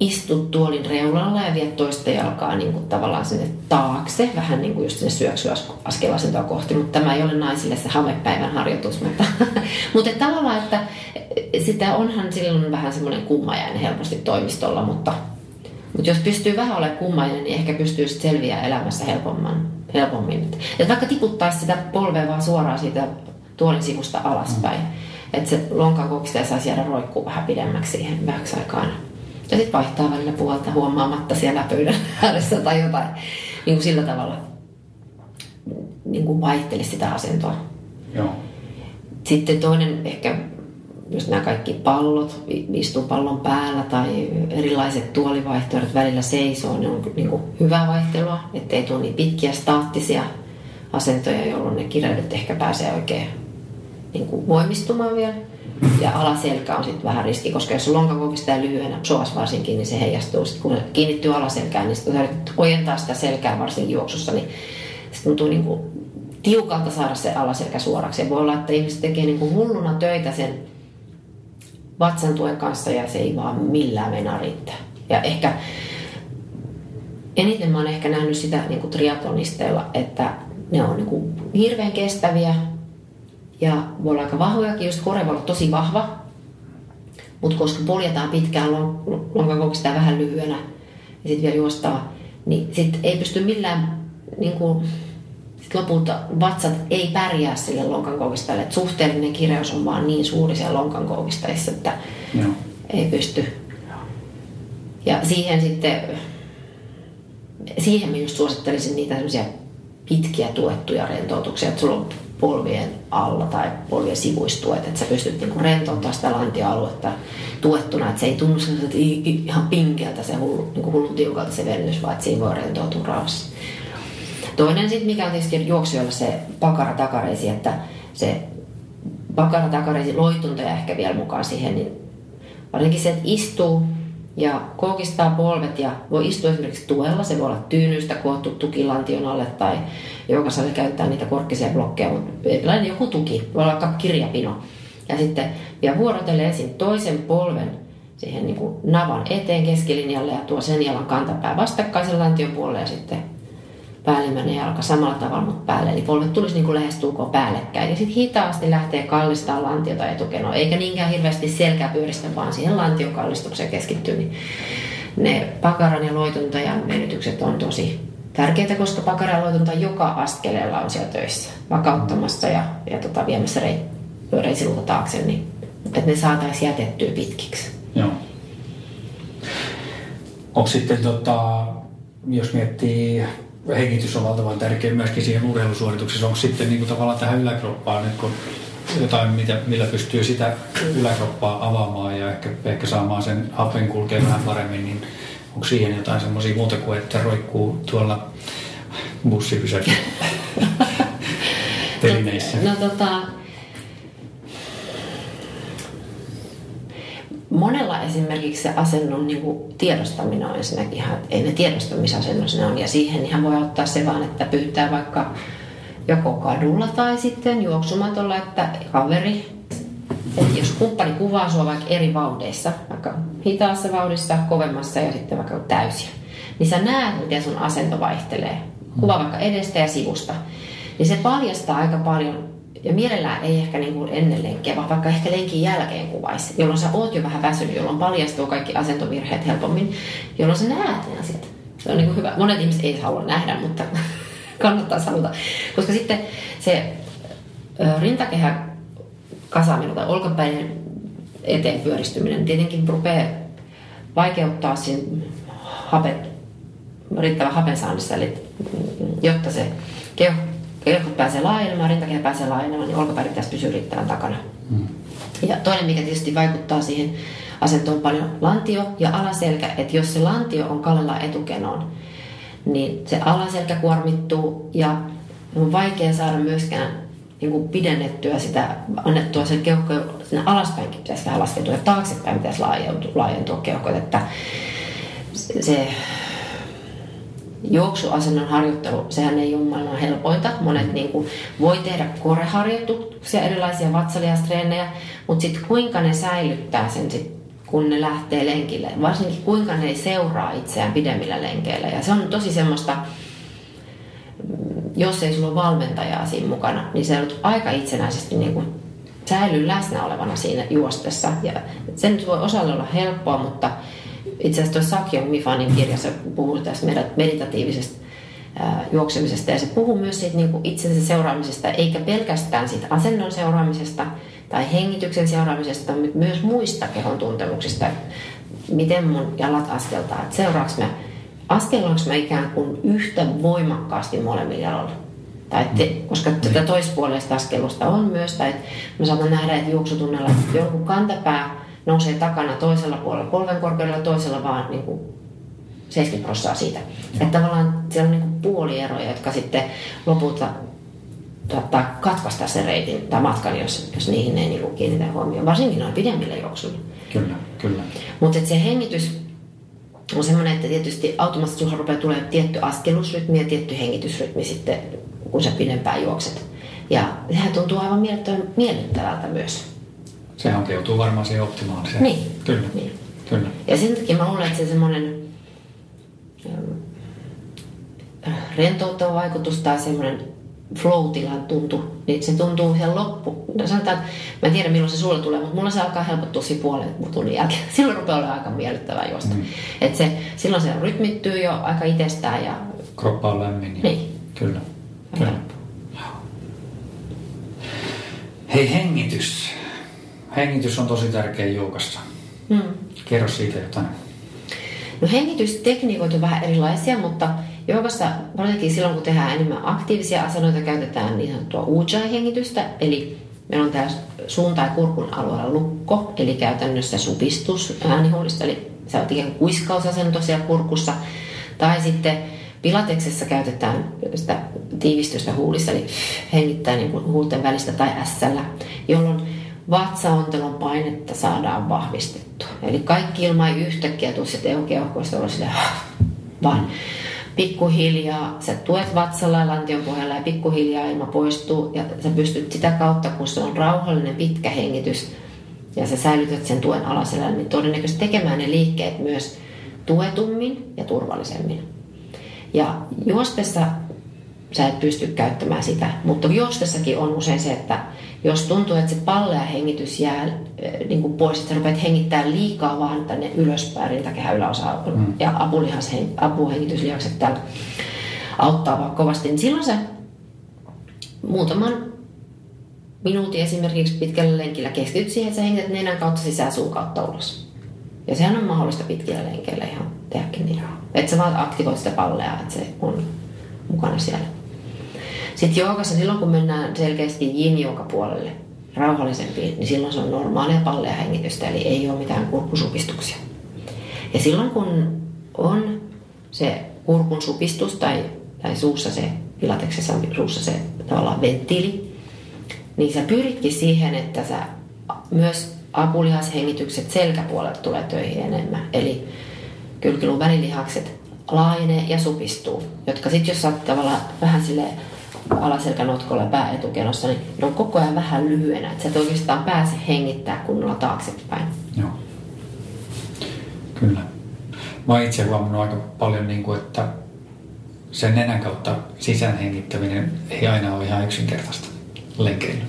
istut tuolin reunalla ja viet toista jalkaa niin kuin tavallaan sinne taakse, vähän niin kuin just sinne syöksyaskelasentoa kohti, mutta tämä ei ole naisille se hamepäivän harjoitus, mutta, mutta tavallaan, että sitä onhan silloin vähän semmoinen kummajainen helposti toimistolla, mutta, mutta jos pystyy vähän olemaan kummajainen, niin ehkä pystyy selviää elämässä helpomman, helpommin. Että vaikka tiputtaisi sitä polvea vaan suoraan siitä tuolin sivusta alaspäin, mm. että se lonkan kokista saisi jäädä roikkuu vähän pidemmäksi siihen vähäksi aikaan. Ja sitten vaihtaa välillä puolta huomaamatta siellä pöydän ääressä tai jotain. Niin kuin sillä tavalla niin kuin vaihtelisi sitä asentoa. Joo. Sitten toinen ehkä just nämä kaikki pallot, istuu pallon päällä tai erilaiset tuolivaihtoehdot välillä seisoo, ne on niin kuin hyvää vaihtelua, ettei tule niin pitkiä staattisia asentoja, jolloin ne kirjailijat ehkä pääsee oikein niin kuin voimistumaan vielä. Ja alaselkä on sitten vähän riski, koska jos on lonkakokista ja lyhyenä, psoas varsinkin, niin se heijastuu. Sitten kun kiinnittyy alaselkään, niin sitten ojentaa sitä selkää varsinkin juoksussa, niin se tuntuu niin kuin tiukalta saada se alaselkä suoraksi. Ja voi olla, että ihmiset tekee niin kuin hulluna töitä sen vatsan tuen kanssa ja se ei vaan millään meinaa riittää. Ja ehkä eniten mä oon ehkä nähnyt sitä niin kuin triatlonisteilla, että ne on niin kuin hirveän kestäviä, ja voi olla aika vahvojakin, just kore voi olla tosi vahva, mutta koska poljetaan pitkään lonkakoukista vähän lyhyenä ja sitten vielä juostaa, niin sitten ei pysty millään niin kuin, lopulta vatsat ei pärjää sille lonkankoukistajalle. Et suhteellinen kireys on vaan niin suuri siellä lonkankoukistajissa, että Joo. ei pysty. Ja siihen sitten, siihen just suosittelisin niitä pitkiä tuettuja rentoutuksia, että sulla on polvien alla tai polvien sivuistuet, että sä pystyt niinku rentouttamaan sitä lantioaluetta tuettuna, että se ei tunnu ihan pinkeltä se hullu, niinku hullun tiukalta se venytys, vaan että siinä voi rentoutua rauhassa. Toinen sitten, mikä on tietysti juoksijoilla se pakara takareisi, että se pakara takareisi loitunta ja ehkä vielä mukaan siihen, niin varsinkin se, että istuu ja koukistaa polvet ja voi istua esimerkiksi tuella, se voi olla tyynystä koottu tukilantion alle tai joka saa käyttää niitä korkkisia blokkeja, mutta joku tuki, voi olla vaikka kirjapino. Ja sitten vielä vuorotelee ensin toisen polven siihen niin kuin navan eteen keskilinjalle ja tuo sen jalan kantapää vastakkaisen lantion puolelle ja sitten päällimmäinen jalka samalla tavalla, mutta päälle. Eli polvet tulisi niin kuin lähestulkoon päällekkäin. Ja sitten hitaasti lähtee kallistaa lantiota etukenoa, eikä niinkään hirveästi selkää pyöristä, vaan siihen lantion kallistukseen keskittyy. Niin ne pakaran ja loituntajan venytykset on tosi tärkeitä, koska pakaran loitunta joka askeleella on siellä töissä, vakauttamassa ja, ja tota, viemässä rei, taakse, niin että ne saataisiin jätettyä pitkiksi. Joo. Onko sitten, tota, jos miettii hengitys on valtavan tärkeä myöskin siihen urheilusuorituksessa. Onko sitten niin kuin tavallaan tähän yläkroppaan nyt kun jotain, mitä, millä pystyy sitä yläkroppaa avaamaan ja ehkä, ehkä saamaan sen hapen kulkea vähän paremmin, niin onko siihen jotain semmoisia muuta kuin, että roikkuu tuolla bussipysäkin telineissä? No, no tota, monella esimerkiksi se asennon niin kuin tiedostaminen on ensinnäkin ihan, ei ne tiedostamisasennossa ne on. Ja siihen ihan voi ottaa se vaan, että pyytää vaikka joko kadulla tai sitten juoksumatolla, että kaveri, että jos kumppani kuvaa sua vaikka eri vauhdeissa, vaikka hitaassa vauhdissa, kovemmassa ja sitten vaikka täysiä, niin sä näet, miten sun asento vaihtelee. Kuva vaikka edestä ja sivusta. Niin se paljastaa aika paljon ja mielellään ei ehkä niin kuin ennen lenkkiä, vaan vaikka ehkä lenkin jälkeen kuvaisi, jolloin sä oot jo vähän väsynyt, jolloin paljastuu kaikki asentovirheet helpommin, jolloin sä näet ne asiat. Se on niin kuin hyvä. Monet ihmiset ei halua nähdä, mutta kannattaa haluta. Koska sitten se rintakehä kasaaminen tai olkapäinen eteen pyöristyminen tietenkin rupeaa vaikeuttaa siinä hapet, riittävän hapen saannissa, eli jotta se keuhko, keuhkot pääsee laajenemaan, rintakehä pääsee laajenemaan, niin olkapääri pitäisi pysyä riittävän takana. Mm. Ja toinen, mikä tietysti vaikuttaa siihen asentoon paljon, lantio ja alaselkä, että jos se lantio on kallella etukenoon, niin se alaselkä kuormittuu ja on vaikea saada myöskään niin kuin pidennettyä sitä, annettua sen keuhko sinne alaspäinkin pitäisi vähän laskeutua ja taaksepäin pitäisi laajentua, laajentua keuhkot, että se juoksuasennon harjoittelu, sehän ei ole maailman helpointa. Monet niin kuin, voi tehdä koreharjoituksia, erilaisia vatsaliastreenejä, mutta sitten kuinka ne säilyttää sen sit, kun ne lähtee lenkille. Varsinkin kuinka ne ei seuraa itseään pidemmillä lenkeillä. Ja se on tosi semmoista, jos ei sulla ole valmentajaa siinä mukana, niin se on aika itsenäisesti niin kuin säily läsnä olevana siinä juostessa. Ja sen nyt voi osalle olla helppoa, mutta itse asiassa tuossa Sakion Mifanin kirjassa puhuu tästä meditatiivisesta juoksemisesta. Ja se puhuu myös siitä niin kuin itsensä seuraamisesta, eikä pelkästään siitä asennon seuraamisesta tai hengityksen seuraamisesta, mutta myös muista kehon tuntemuksista, miten mun jalat askeltaa, että seuraavaksi mä askellaanko mä ikään kuin yhtä voimakkaasti molemmilla jaloilla. Tai te, koska tätä toispuolesta askelusta on myös, tai mä saatan nähdä, että juoksutunnella jonkun kantapää nousee takana toisella puolella polven korkeudella, toisella vaan niin kuin 70 prosenttia siitä. Että tavallaan siellä on niin puolieroja, jotka sitten lopulta tuottaa katkaista sen reitin tai matkan, jos, jos niihin ei niin kuin kiinnitä huomioon. Varsinkin noin pidemmillä juoksuilla. Kyllä, kyllä. Mutta se hengitys on semmoinen, että tietysti automaattisesti sinulla rupeaa tulemaan tietty askelusrytmi ja tietty hengitysrytmi sitten, kun sä pidempään juokset. Ja sehän tuntuu aivan mielettömän miellyttävältä myös. Se hankeutuu varmaan siihen optimaaliseen. Niin. Kyllä. Niin. Kyllä. Ja sen takia mä luulen, että se semmoinen rentouttava vaikutus tai semmoinen flow-tilan tuntu, niin se tuntuu ihan loppu. No sanotaan, että mä en tiedä milloin se sulle tulee, mutta mulla se alkaa helpottua siinä puolen tunnin jälkeen. Silloin rupeaa olemaan aika miellyttävää juosta. Mm. Et se, silloin se rytmittyy jo aika itsestään. Ja... Kroppa on lämmin. Ja... Niin. Kyllä. Kyllä. Hei, hengitys. Hengitys on tosi tärkeä juokassa. Mm. Kerro siitä jotain. No hengitystekniikoita on vähän erilaisia, mutta joogassa varsinkin silloin, kun tehdään enemmän aktiivisia asennoita, käytetään niin sanottua ujjayi-hengitystä, eli meillä on tämä suun tai kurkun alueella lukko, eli käytännössä supistus äänihuulista, eli se on ikään kuin kuiskausasento siellä kurkussa, tai sitten Pilateksessa käytetään sitä tiivistystä huulissa, eli hengittää niin kuin huulten välistä tai ässällä, jolloin vatsaontelon painetta saadaan vahvistettua. Eli kaikki ilma ei yhtäkkiä tule sitten eukeuhkoista olla sille, vaan pikkuhiljaa sä tuet vatsalla ja lantion pohjalla ja pikkuhiljaa ilma poistuu ja sä pystyt sitä kautta, kun se on rauhallinen pitkä hengitys ja sä säilytät sen tuen alaselällä, niin todennäköisesti tekemään ne liikkeet myös tuetummin ja turvallisemmin. Ja juostessa sä et pysty käyttämään sitä. Mutta juostessakin on usein se, että jos tuntuu, että se pallea hengitys jää eh, niin kuin pois, että sä rupeat hengittää liikaa vaan tänne ylöspäin rintakehän yläosa mm. ja apulihas, apuhengityslihakset täällä auttaa vaan kovasti, niin silloin se muutaman minuutin esimerkiksi pitkällä lenkillä keskityt siihen, että sä hengität nenän kautta sisään suun kautta ulos. Ja sehän on mahdollista pitkillä lenkeillä ihan tehdäkin niin. Että sä vaan aktivoit sitä pallea, että se on mukana siellä. Sitten joogassa silloin, kun mennään selkeästi yin puolelle, rauhallisempiin, niin silloin se on normaalia pallea hengitystä, eli ei ole mitään kurkusupistuksia. Ja silloin, kun on se kurkun supistus tai, tai suussa se, pilateksessa suussa se tavallaan venttiili, niin sä pyritkin siihen, että sä myös apulihashengitykset selkäpuolelta tulee töihin enemmän. Eli kylkilun välilihakset laajenee ja supistuu, jotka sitten jos sä tavallaan vähän silleen alaselkänotkolla ja pääetukenossa, niin ne on koko ajan vähän lyhyenä, että sä et oikeastaan pääse hengittää kunnolla taaksepäin. Joo. Kyllä. Mä oon itse huomannut aika paljon, niin kuin, että sen nenän kautta sisään hengittäminen ei aina ole ihan yksinkertaista lenkeily.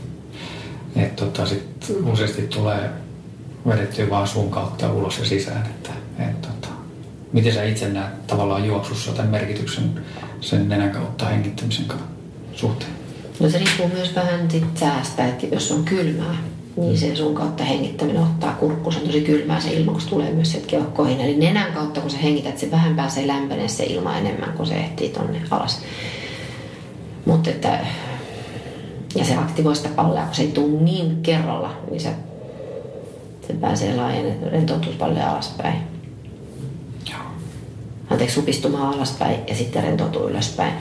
Että tota, sit useasti tulee vedettyä vaan suun kautta ulos ja sisään. Että, et, tota, miten sä itse näet tavallaan juoksussa tämän merkityksen sen nenän kautta hengittämisen suhteen? No se riippuu myös vähän sit säästä, että jos on kylmää, niin se sun kautta hengittäminen ottaa kurkku. Se on tosi kylmää se ilma, kun se tulee myös sieltä keuhkoihin. Eli nenän kautta, kun sä hengität, se vähän pääsee lämpenee se ilma enemmän, kun se ehtii tonne alas. Mutta että, ja se aktivoi sitä palloa, kun se ei tule niin kerralla, niin se, se pääsee laajenemaan, rentoutuu paljon alaspäin. Joo. Anteeksi, supistumaan alaspäin ja sitten rentoutuu ylöspäin.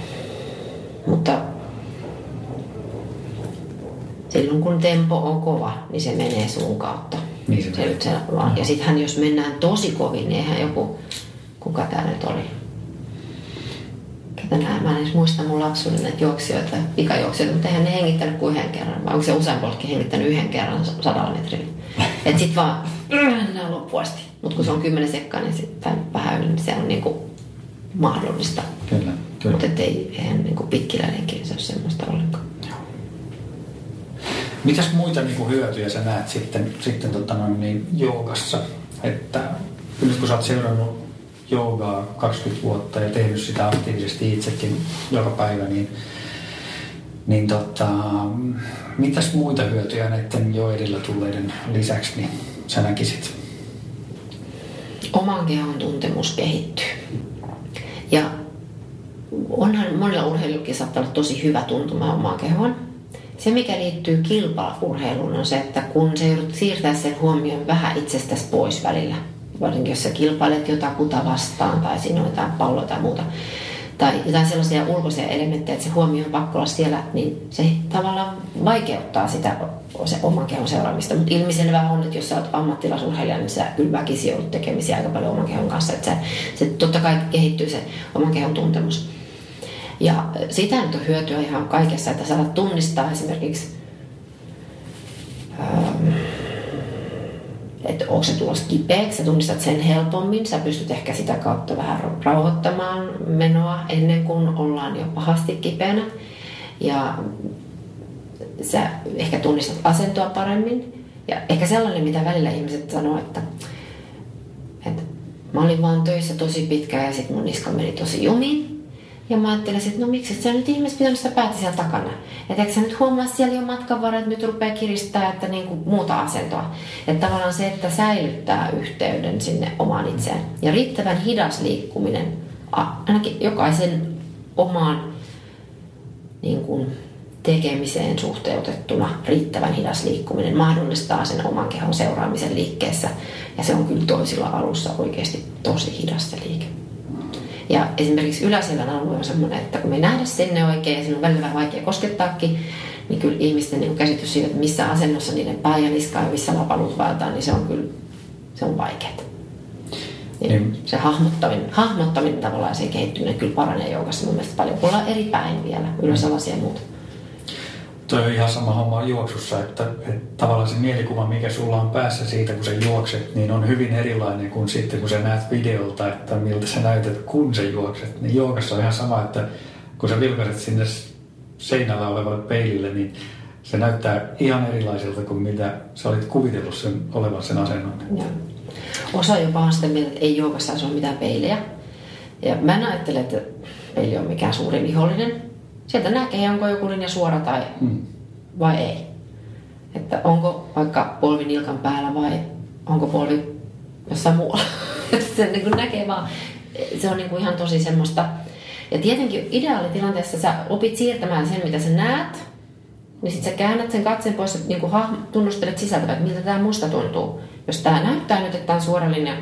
Mutta silloin kun tempo on kova, niin se menee suun kautta. Niin se se se vaan. Ja sittenhän jos mennään tosi kovin, niin eihän joku, kuka tää nyt oli? Ketä nää, mä en edes muista mun lapsuuden näitä juoksijoita, pikajuoksijoita, mutta eihän ne hengittänyt kuin yhden kerran. Vai onko se usein polkki hengittänyt yhden kerran sadalla metrillä? Et sit vaan, nää loppuun asti. Mut kun se on kymmenen sekkaa, niin sitten vähän yli, niin se on niinku mahdollista. Kyllä, kyllä. Mutta ei, eihän niinku pitkillä lenkillä se ole semmoista ollenkaan. Mitäs muita niin kuin hyötyjä sä näet sitten, sitten tota noin, niin, joogassa? Että nyt kun sä oot seurannut joogaa 20 vuotta ja tehnyt sitä aktiivisesti itsekin joka päivä, niin, niin tota, mitäs muita hyötyjä näiden jo edellä tulleiden lisäksi niin sä näkisit? oman kehon tuntemus kehittyy. Ja onhan monilla urheilijoilla saattaa olla tosi hyvä tuntuma omaan kehoon. Se, mikä liittyy kilpaurheiluun, on se, että kun se joudut siirtää sen huomioon vähän itsestäsi pois välillä, varsinkin jos sä kilpailet jotakuta vastaan tai siinä on jotain palloa tai muuta, tai jotain sellaisia ulkoisia elementtejä, että se huomio on pakko olla siellä, niin se tavallaan vaikeuttaa sitä se oman kehon seuraamista. Mutta ilmiselvää on, että jos sä oot ammattilaisurheilija, niin sä kyllä väkisin joudut tekemisiä aika paljon oman kehon kanssa. Että se, se totta kai kehittyy se oman kehon tuntemus. Ja sitä nyt on hyötyä ihan kaikessa, että sä alat tunnistaa esimerkiksi ähm, että onko se tulossa kipeäksi, sä tunnistat sen helpommin, sä pystyt ehkä sitä kautta vähän rauhoittamaan menoa ennen kuin ollaan jo pahasti kipeänä. Ja sä ehkä tunnistat asentoa paremmin. Ja ehkä sellainen, mitä välillä ihmiset sanoo, että, että mä olin vaan töissä tosi pitkään ja sitten mun niska meni tosi jumiin. Ja mä ajattelin, että no miksi et sä nyt ihmiset pitänyt sitä päätä siellä takana. Että eikö sä nyt huomaa siellä jo matkan varrella, että nyt rupeaa kiristää, että niin kuin muuta asentoa. Että tavallaan se, että säilyttää yhteyden sinne omaan itseen. Ja riittävän hidas liikkuminen, ainakin jokaisen omaan niin kuin tekemiseen suhteutettuna riittävän hidas liikkuminen mahdollistaa sen oman kehon seuraamisen liikkeessä. Ja se on kyllä toisilla alussa oikeasti tosi hidas se liike. Ja esimerkiksi yläselän alue on semmoinen, että kun me ei nähdä sinne oikein ja siinä on välillä vähän vaikea koskettaakin, niin kyllä ihmisten niin käsitys siitä, että missä asennossa niiden pää ja niska ja missä lapalut vaeltaa, niin se on kyllä se on vaikeaa. Niin Niin. se hahmottaminen, hahmottaminen tavallaan ja sen kehittyminen kyllä paranee joukassa mun mielestä paljon, kun ollaan eri päin vielä, ylösalasia ja muuta. Toi on ihan sama homma juoksussa, että, että tavallaan se mielikuva, mikä sulla on päässä siitä, kun sä juokset, niin on hyvin erilainen kuin sitten, kun sä näet videolta, että miltä sä näytät, kun sä juokset. Niin juokassa on ihan sama, että kun sä vilkaiset sinne seinällä olevalle peilille, niin se näyttää ihan erilaiselta kuin mitä sä olit kuvitellut sen olevan sen asennon. Joo. Osa jopa on sitä mieltä, että ei joogassa ole mitään peilejä. Ja mä en ajattele, että peili on mikään suuri vihollinen. Sieltä näkee, onko joku linja suora tai Hmm. vai ei. Että onko vaikka polvi nilkan päällä vai onko polvi jossain muualla. Että se niin kuin näkee vaan, se on niin kuin ihan tosi semmoista. Ja tietenkin ideaalitilanteessa sä opit siirtämään sen, mitä sä näet, niin sitten sä käännät sen katseen pois ja niin kuin tunnustelet sisältä, että miltä tämä musta tuntuu. Jos tämä näyttää nyt, että tämä on suora linja,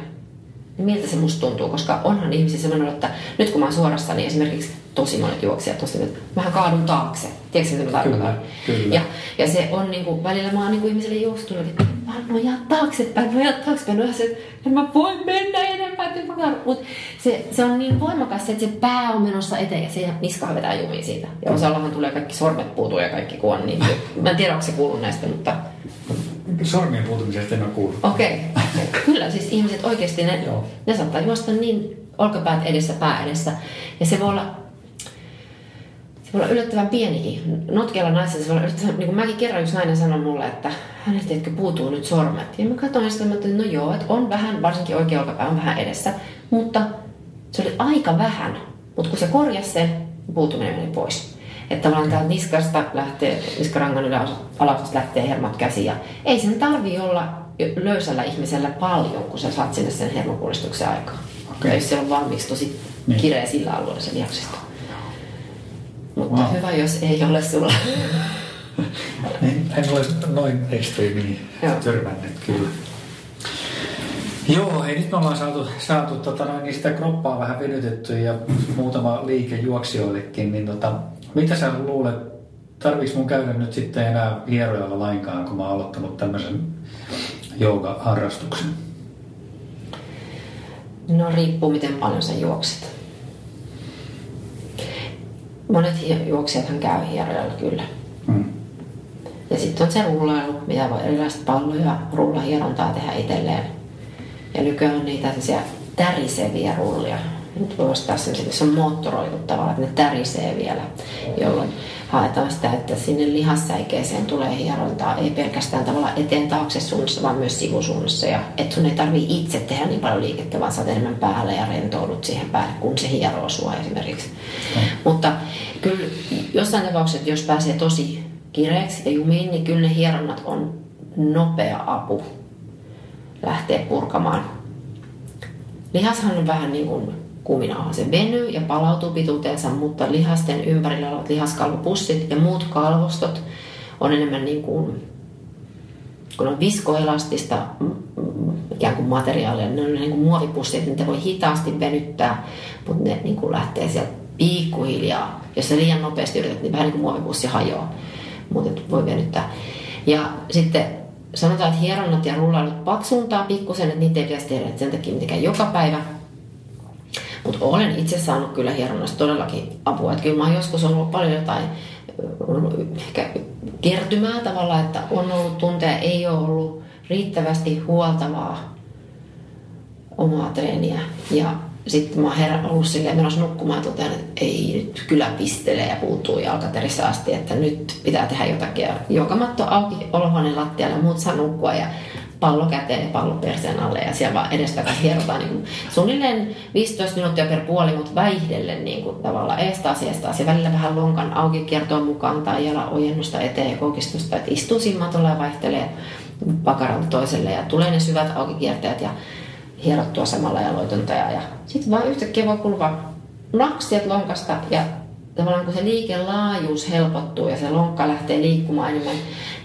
niin miltä se musta tuntuu? Koska onhan ihmisiä sellainen, että nyt kun mä oon suorassa, niin esimerkiksi tosi monet juoksijat tosta, että mähän kaadun taakse. Tiedätkö mitä mä tarkoitan? Kyllä, kyllä. Ja, ja se on niin kuin, välillä mä oon niin kuin ihmiselle juoksuttanut, että mä nojaa taaksepäin, nojaa taaksepäin, nojaa se, että mä voin mennä enempää, että mä kaadun. Mut se, se on niin voimakas, että se pää on menossa eteen ja se niska vetää jumiin siitä. Ja osallahan tulee kaikki sormet puutuu ja kaikki kun on niin. Mä en tiedä, onko se kuullut näistä, mutta Sormien puutumisesta en ole kuullut. Okei. Okay. Kyllä, siis ihmiset oikeasti, ne, Joo. ne saattaa juosta niin olkapäät edessä, pää edessä. Ja se voi olla, se voi olla yllättävän pienikin. Notkealla naisessa se voi olla yllättävän, niin kuin mäkin kerran yksi nainen sanoi mulle, että hänestä tiedätkö, puutuu nyt sormet. Ja mä katsoin sitä, että no joo, että on vähän, varsinkin oikea olkapää on vähän edessä. Mutta se oli aika vähän. Mutta kun se korjasi sen, puutuminen meni pois. Että tavallaan täältä niskasta lähtee, niskarangan yläosasta lähtee hermot käsiin. Ja ei sen tarvi olla löysällä ihmisellä paljon, kun sä saat sinne sen hermopuolistuksen aikaa. Okay. jos siellä on valmiiksi tosi niin. kireä sillä alueella sen lihaksista. Mutta wow. hyvä, jos ei ole sulla. niin, en ole noin ekstriimiin törmännyt kyllä. Joo, ei nyt me ollaan saatu, saatu tota, noin, niin sitä kroppaa vähän venytetty ja muutama liike juoksijoillekin, niin tota, mitä sä luulet, tarviiko mun käydä nyt sitten enää hierojalla lainkaan, kun mä oon aloittanut tämmöisen jooga-harrastuksen? No riippuu miten paljon sä juokset. Monet juoksijathan käy hierojalla kyllä. Hmm. Ja sitten on se rullailu, mitä voi erilaista palloja, rullahierontaa tehdä itselleen. Ja nykyään on niitä täriseviä rullia. Nyt voi ostaa sellaisia, se on moottoroitu tavalla, että ne tärisee vielä, jolloin haetaan sitä, että sinne lihassäikeeseen tulee hierontaa, ei pelkästään tavalla eteen taakse suunnassa, vaan myös sivusuunnassa. Ja että sun ei tarvii itse tehdä niin paljon liikettä, vaan saat enemmän päälle ja rentoudut siihen päälle, kun se hieroo sua esimerkiksi. Mm. Mutta kyllä jossain tapauksessa, jos pääsee tosi kireeksi ja jumiin, niin kyllä ne hieronnat on nopea apu lähteä purkamaan. Lihashan on vähän niin kuin kuminaa. Se venyy ja palautuu pituuteensa, mutta lihasten ympärillä olevat lihaskalvopussit ja muut kalvostot on enemmän niin kuin, kun on viskoelastista ikään kuin materiaalia, ne on niin kuin muovipussit, niitä voi hitaasti venyttää, mutta ne niin kuin lähtee sieltä pikkuhiljaa. Jos se liian nopeasti yrität, niin vähän niin kuin muovipussi hajoaa, mutta voi venyttää. Ja sitten sanotaan, että hieronnat ja rullailut paksuuntaa pikkusen, että niitä ei pitäisi tehdä sen takia mitenkään joka päivä, mutta olen itse saanut kyllä hieronnasta todellakin apua. Että kyllä mä oon joskus ollut paljon jotain ehkä kertymää tavalla, että on ollut tunteja, ei ole ollut riittävästi huoltavaa omaa treeniä. Ja sitten mä oon herran ollut silleen menossa nukkumaan ja että ei nyt kyllä pistelee ja puuttuu jalkaterissä asti, että nyt pitää tehdä jotakin. Ja matto auki olohuoneen lattialle ja muut saa nukkua ja pallo käteen ja pallo perseen alle ja siellä vaan edestakaisin hierotaan niin suunnilleen 15 minuuttia per puoli, mutta väihdellen niin kuin tavallaan eestaas eestaas ja välillä vähän lonkan auki kiertoa mukaan tai jalan ojennusta eteen ja koukistusta, että istuu simmatolla ja vaihtelee pakaralta toiselle ja tulee ne syvät auki kierteet ja hierottua samalla ja loitontoja ja sitten vaan yhtäkkiä voi kulua nakstiet lonkasta ja tavallaan kun se liikelaajuus helpottuu ja se lonkka lähtee liikkumaan enemmän,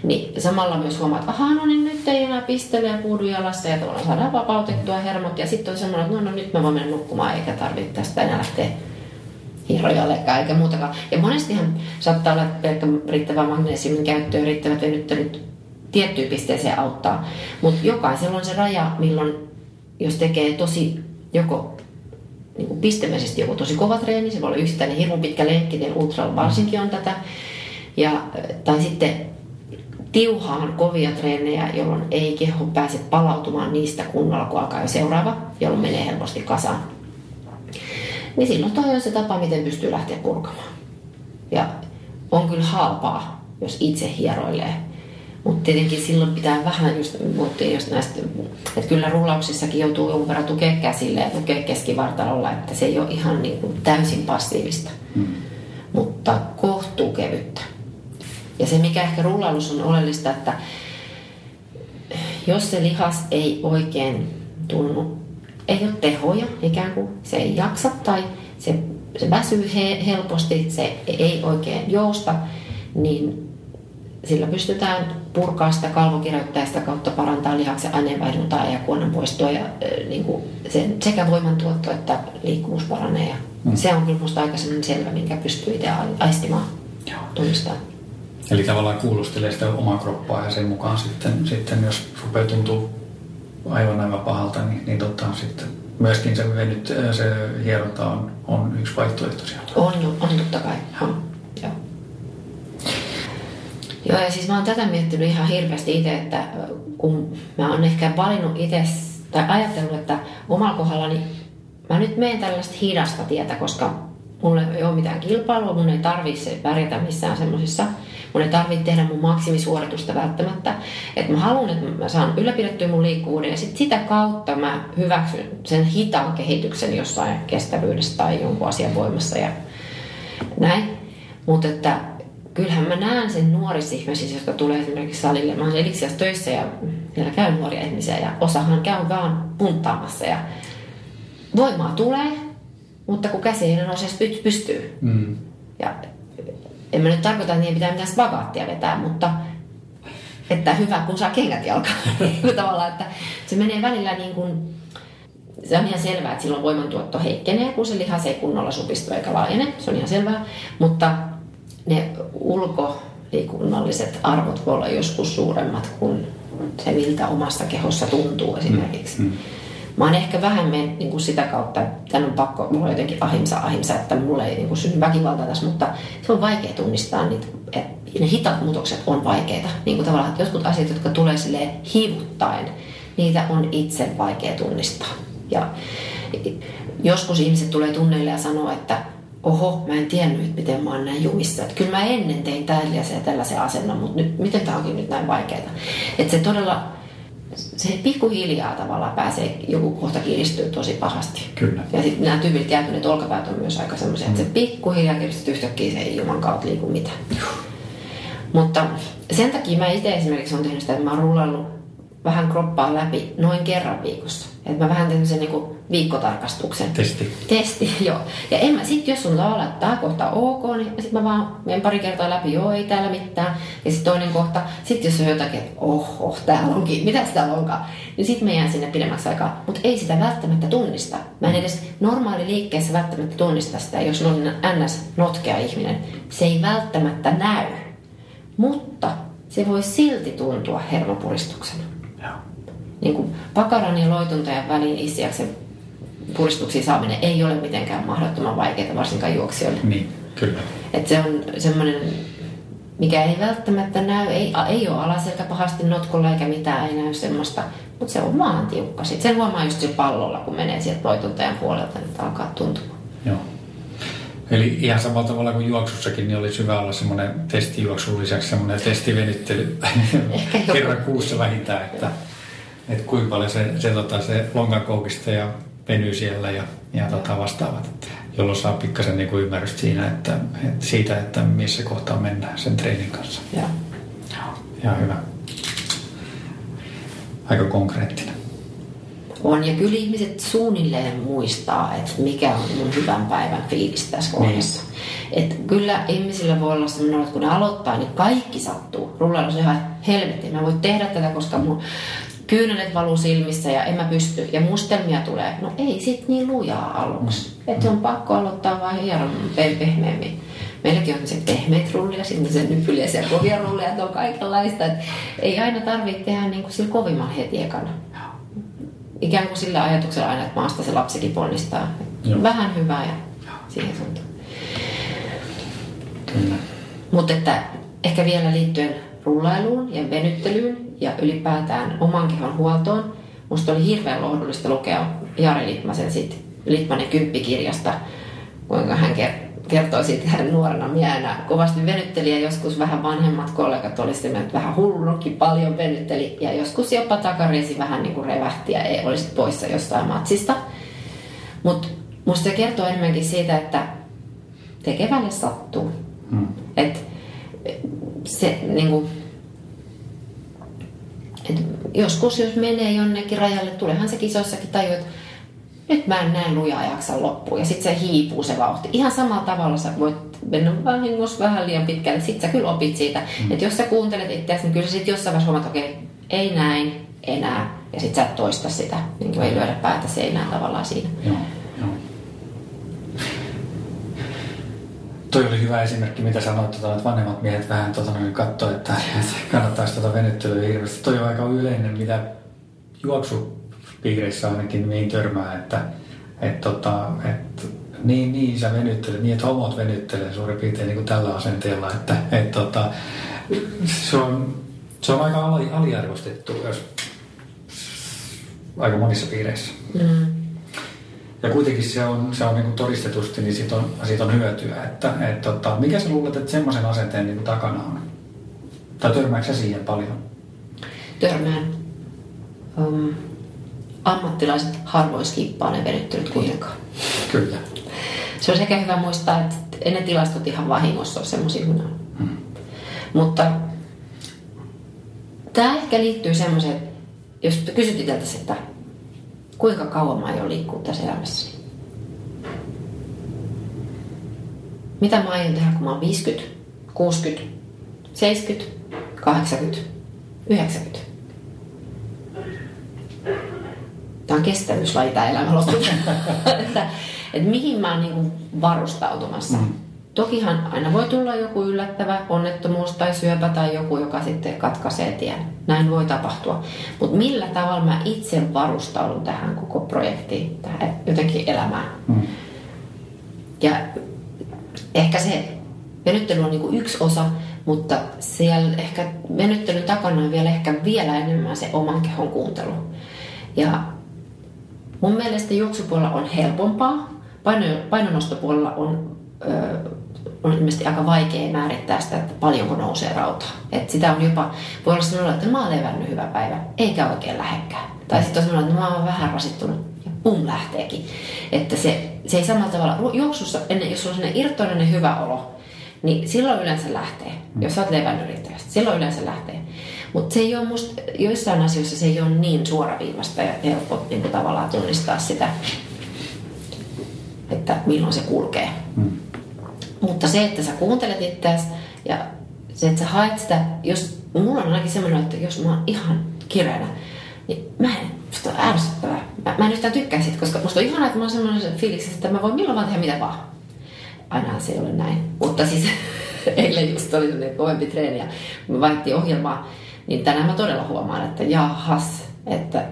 niin samalla myös huomaat, että no niin nyt ei enää pistele ja puudu jalassa ja tavallaan saadaan vapautettua hermot. Ja sitten on semmoinen, että no, no nyt mä voin mennä nukkumaan eikä tarvitse tästä enää lähteä hierojallekaan eikä muutakaan. Ja monestihan saattaa olla pelkkä riittävä magnesiumin käyttö ja riittävät venyttelyt tiettyyn pisteeseen auttaa. Mutta jokaisella on se raja, milloin jos tekee tosi joko niin kuin pistemäisesti joku tosi kova treeni, se voi olla yksittäinen hirveän pitkä lenkki, niin ultra varsinkin on tätä. Ja, tai sitten tiuhaan kovia treenejä, jolloin ei keho pääse palautumaan niistä kunnolla, kun alkaa jo seuraava, jolloin menee helposti kasaan. Niin silloin toi on se tapa, miten pystyy lähteä purkamaan. Ja on kyllä halpaa, jos itse hieroilee. Mutta tietenkin silloin pitää vähän just, just näistä, että kyllä rullauksissakin joutuu jonkun verran tukea käsille ja tukea keskivartalolla, että se ei ole ihan niin kuin täysin passiivista, mm. mutta kohtuu kevyttä. Ja se, mikä ehkä rullailus on oleellista, että jos se lihas ei oikein tunnu, ei ole tehoja ikään kuin, se ei jaksa tai se, se väsyy he, helposti, se ei oikein jousta, niin sillä pystytään purkaa sitä kalvokireyttä ja sitä kautta parantaa lihaksen aineenvaihduntaa ja kuonan poistoa ja niin kuin sen, sekä voimantuotto että liikkuvuus paranee. Ja mm. Se on kyllä minusta aika selvä, minkä pystyy itse aistimaan, tunnistamaan. Eli tavallaan kuulustelee sitä omaa kroppaa ja sen mukaan sitten, sitten jos rupeaa tuntuu aivan aivan pahalta, niin, niin totta sitten myöskin se, venyt, se hieronta on, on yksi vaihtoehto sieltä. On, on totta kai. On. Joo. Joo, ja siis mä oon tätä miettinyt ihan hirveästi itse, että kun mä oon ehkä valinnut itse, tai ajatellut, että omalla kohdallani mä nyt menen tällaista hidasta tietä, koska mulla ei ole mitään kilpailua, mun ei tarvitse pärjätä missään semmoisissa Mun ei tarvitse tehdä mun maksimisuoritusta välttämättä. Että mä haluan, että mä saan ylläpidettyä mun liikkuvuuden ja sit sitä kautta mä hyväksyn sen hitaan kehityksen jossain kestävyydessä tai jonkun asian voimassa ja näin. Mutta että kyllähän mä näen sen nuorissa ihmisissä, jotka tulee esimerkiksi salille. Mä olen Eliksiassa töissä ja siellä käy nuoria ihmisiä ja osahan käy vaan punttaamassa ja voimaa tulee, mutta kun käsi ei nouse pystyy. Mm. Ja en mä nyt tarkoita, että niin pitää mitään spagaattia vetää, mutta että hyvä, kun saa kengät jalkaan. Niin tavallaan, että se menee välillä niin kuin, se on ihan selvää, että silloin voimantuotto heikkenee, kun se lihas ei kunnolla supistu eikä laajene. Se on ihan selvää. Mutta ne ulkoliikunnalliset arvot voi olla joskus suuremmat kuin se, miltä omassa kehossa tuntuu esimerkiksi. Mm. Mm. Mä oon ehkä vähemmän niin kuin sitä kautta, tämän on pakko, mulla on jotenkin ahimsa ahimsa, että mulla ei niin kuin synny väkivaltaa tässä, mutta se on vaikea tunnistaa niitä, että ne hitaat muutokset on vaikeita. Niin kuin tavallaan, että jotkut asiat, jotka tulee sille hivuttaen, niitä on itse vaikea tunnistaa. Ja joskus ihmiset tulee tunneille ja sanoo, että oho, mä en tiennyt, miten mä oon näin jumissa. Että kyllä mä ennen tein tällaisen ja tällaisen asennon, mutta nyt, miten tämä onkin nyt näin vaikeaa. Että se todella, se pikkuhiljaa tavallaan pääsee, joku kohta kiristyy tosi pahasti. Kyllä. Ja sitten nämä tyypit jäätyneet olkapäät on myös aika semmoisia, mm. että se mm. pikkuhiljaa kiristyy yhtäkkiä, se ei juman kautta liiku mitään. Mutta sen takia mä itse esimerkiksi on tehnyt sitä, että mä oon rullannut vähän kroppaa läpi noin kerran viikossa. Että mä vähän teen sen niinku viikkotarkastuksen. Testi. Testi, joo. Ja en mä sit, jos on tavallaan, että tää kohta ok, niin sit mä vaan menen pari kertaa läpi, joo, ei täällä mitään. Ja sitten toinen kohta, sit jos on jotakin, että oho, täällä onkin, mitä täällä onkaan, niin sit mä jään sinne pidemmäksi aikaa. Mutta ei sitä välttämättä tunnista. Mä en edes normaali liikkeessä välttämättä tunnista sitä, jos on ns. notkea ihminen. Se ei välttämättä näy. Mutta se voi silti tuntua hermopuristuksena. Joo. Niin kuin pakaran ja loituntajan väliin istiaksen puristuksiin saaminen ei ole mitenkään mahdottoman vaikeaa, varsinkaan juoksijoille. Niin, kyllä. Et se on semmoinen, mikä ei välttämättä näy, ei, ei ole alaselkä pahasti notkolla eikä mitään, ei näy semmoista, mutta se on vaan tiukka. Sitten sen huomaa just se pallolla, kun menee sieltä loituntajan puolelta, niin alkaa tuntumaan. Joo. Eli ihan samalla tavalla kuin juoksussakin, niin olisi hyvä olla semmoinen testijuoksun lisäksi semmoinen testivenyttely kerran kuussa vähintään, että, että kuinka paljon se, se, tota, se lonkan koukista ja venyy siellä ja, ja tota vastaavat, jolloin saa pikkasen niin kuin ymmärrystä siinä, että, että siitä, että missä kohtaa mennään sen treenin kanssa. Ja. Ja hyvä. Aika konkreettinen. On, ja kyllä ihmiset suunnilleen muistaa, että mikä on mun hyvän päivän fiilis tässä niin. kohdassa. Niin. Että kyllä ihmisillä voi olla sellainen, että kun ne aloittaa, niin kaikki sattuu. Rullalla on ihan helvetti. Mä voin tehdä tätä, koska mun kyynelet valuu silmissä ja en mä pysty. Ja mustelmia tulee. No ei sit niin lujaa aluksi. Mm. Että on pakko aloittaa vaan hieman pehmeämmin. Meilläkin on se pehmeät rullia, sitten se nypyliä ja kovia rullia, on kaikenlaista. Että ei aina tarvitse tehdä niin kuin sillä kovimman heti ekana. Ikään kuin sillä ajatuksella aina, että maasta se lapsikin ponnistaa. Joo. Vähän hyvää ja siihen suuntaan. Mutta että ehkä vielä liittyen rullailuun ja venyttelyyn ja ylipäätään oman kehon huoltoon. Musta oli hirveän lohdullista lukea Jari Litmasen sit Litmanen kymppikirjasta, kuinka hän kertoi siitä hän nuorena miehenä kovasti venytteli ja joskus vähän vanhemmat kollegat oli vähän hullunkin paljon venytteli ja joskus jopa takariesi vähän niin kuin revähti ja ei olisi poissa jostain matsista. Mutta musta se kertoo enemmänkin siitä, että tekevälle sattuu. Hmm. Et se niin kuin, et joskus jos menee jonnekin rajalle, tulehan se kisoissakin tajua, että nyt mä en näin lujaa jaksa loppuun. Ja sitten se hiipuu se vauhti. Ihan samalla tavalla sä voit mennä vahingossa vähän liian pitkälle. Sitten sä kyllä opit siitä. Mm. Että jos sä kuuntelet itseäsi, niin kyllä sä sitten jossain vaiheessa huomaat, okei, okay, ei näin enää. Ja sitten sä et toista sitä. Niin kuin ei lyödä päätä seinään tavallaan siinä. Joo, joo. Toi oli hyvä esimerkki, mitä sanoit, tota, että vanhemmat miehet vähän tota, niin katsoi, että, että kannattaisi tuota venyttelyä hirveästi. Toi on aika yleinen, mitä juoksupiireissä ainakin mihin törmää, että et, tota, et, niin, niin sä venyttelet, niin että homot venyttelee suurin piirtein niin kuin tällä asenteella, että et, tota, se, on, se on aika aliarvostettu jos, aika monissa piireissä. Mm. Ja kuitenkin se on, se on niin kuin todistetusti, niin siitä on, siitä on hyötyä. Että, et, tota, mikä sä luulet, että semmoisen asenteen niin kuin takana on? Tai törmääkö sä siihen paljon? Törmään. Um, ammattilaiset harvoin skippaa ne venyttelyt kuitenkaan. Kyllä. Se on sekä hyvä muistaa, että en ne tilastot ihan vahingossa ole semmoisia kuin on. Hmm. Mutta tämä ehkä liittyy semmoiseen, jos kysyt itseltä että kuinka kauan mä aion liikkua tässä elämässäni. Mitä mä aion tehdä, kun mä oon 50, 60, 70, 80, 90? Tämä on kestävyyslaji tämä elämä että, että mihin mä oon niin varustautumassa. Mm. Tokihan aina voi tulla joku yllättävä onnettomuus tai syöpä tai joku, joka sitten katkaisee tien. Näin voi tapahtua. Mutta millä tavalla mä itse varustaudun tähän koko projektiin, tähän jotenkin elämään. Mm. Ja ehkä se venyttely on niin yksi osa, mutta siellä ehkä venyttelyn takana on vielä ehkä vielä enemmän se oman kehon kuuntelu. Ja mun mielestä juoksupuolella on helpompaa, painonostopuolella on on ilmeisesti aika vaikea määrittää sitä, että paljonko nousee rautaa. Et sitä on jopa, voi olla sellainen, että mä oon levännyt hyvä päivä, eikä oikein lähekkään. Tai sitten on sellainen, että mä oon vähän rasittunut ja pum lähteekin. Että se, se ei samalla tavalla, juoksussa, ennen, jos on sellainen irtoinen hyvä olo, niin silloin yleensä lähtee. Jos sä oot levännyt riittävästi, silloin yleensä lähtee. Mutta se ei ole musta, joissain asioissa se ei ole niin suoraviivasta ja helppo niin kuin tavallaan tunnistaa sitä, että milloin se kulkee. Mm. Mutta se, että sä kuuntelet itseäsi ja se, että sä haet sitä, jos mulla on ainakin semmoinen, että jos mä oon ihan kireänä, niin mä en, musta on ärsyttävää. Mä, mä en yhtään tykkää siitä, koska musta on ihanaa, että mä oon semmoinen fiiliksi, että mä voin milloin vaan tehdä mitä vaan. Aina se ei ole näin. Mutta siis eilen just oli semmoinen kovempi treeni ja me vaihdettiin ohjelmaa, niin tänään mä todella huomaan, että jahas, että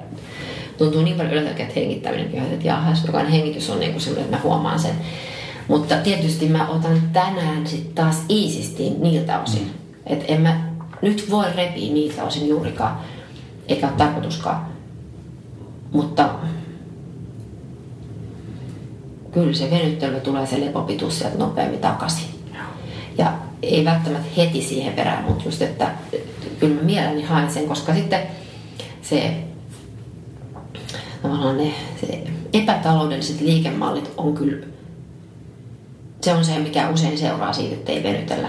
tuntuu niin paljon yllättävältä, että hengittäminenkin on, että jahas, jokainen hengitys on niin kuin semmoinen, että mä huomaan sen. Mutta tietysti mä otan tänään sitten taas iisisti niiltä osin. Mm. Että en mä nyt voi repiä niiltä osin juurikaan, eikä ole tarkoituskaan. Mutta kyllä se venyttely tulee se lepopituus sieltä nopeammin takaisin. Ja ei välttämättä heti siihen perään, mutta just, että kyllä mä mielelläni haen sen, koska sitten se tavallaan ne se epätaloudelliset liikemallit on kyllä se on se, mikä usein seuraa siitä, että ei venytellä.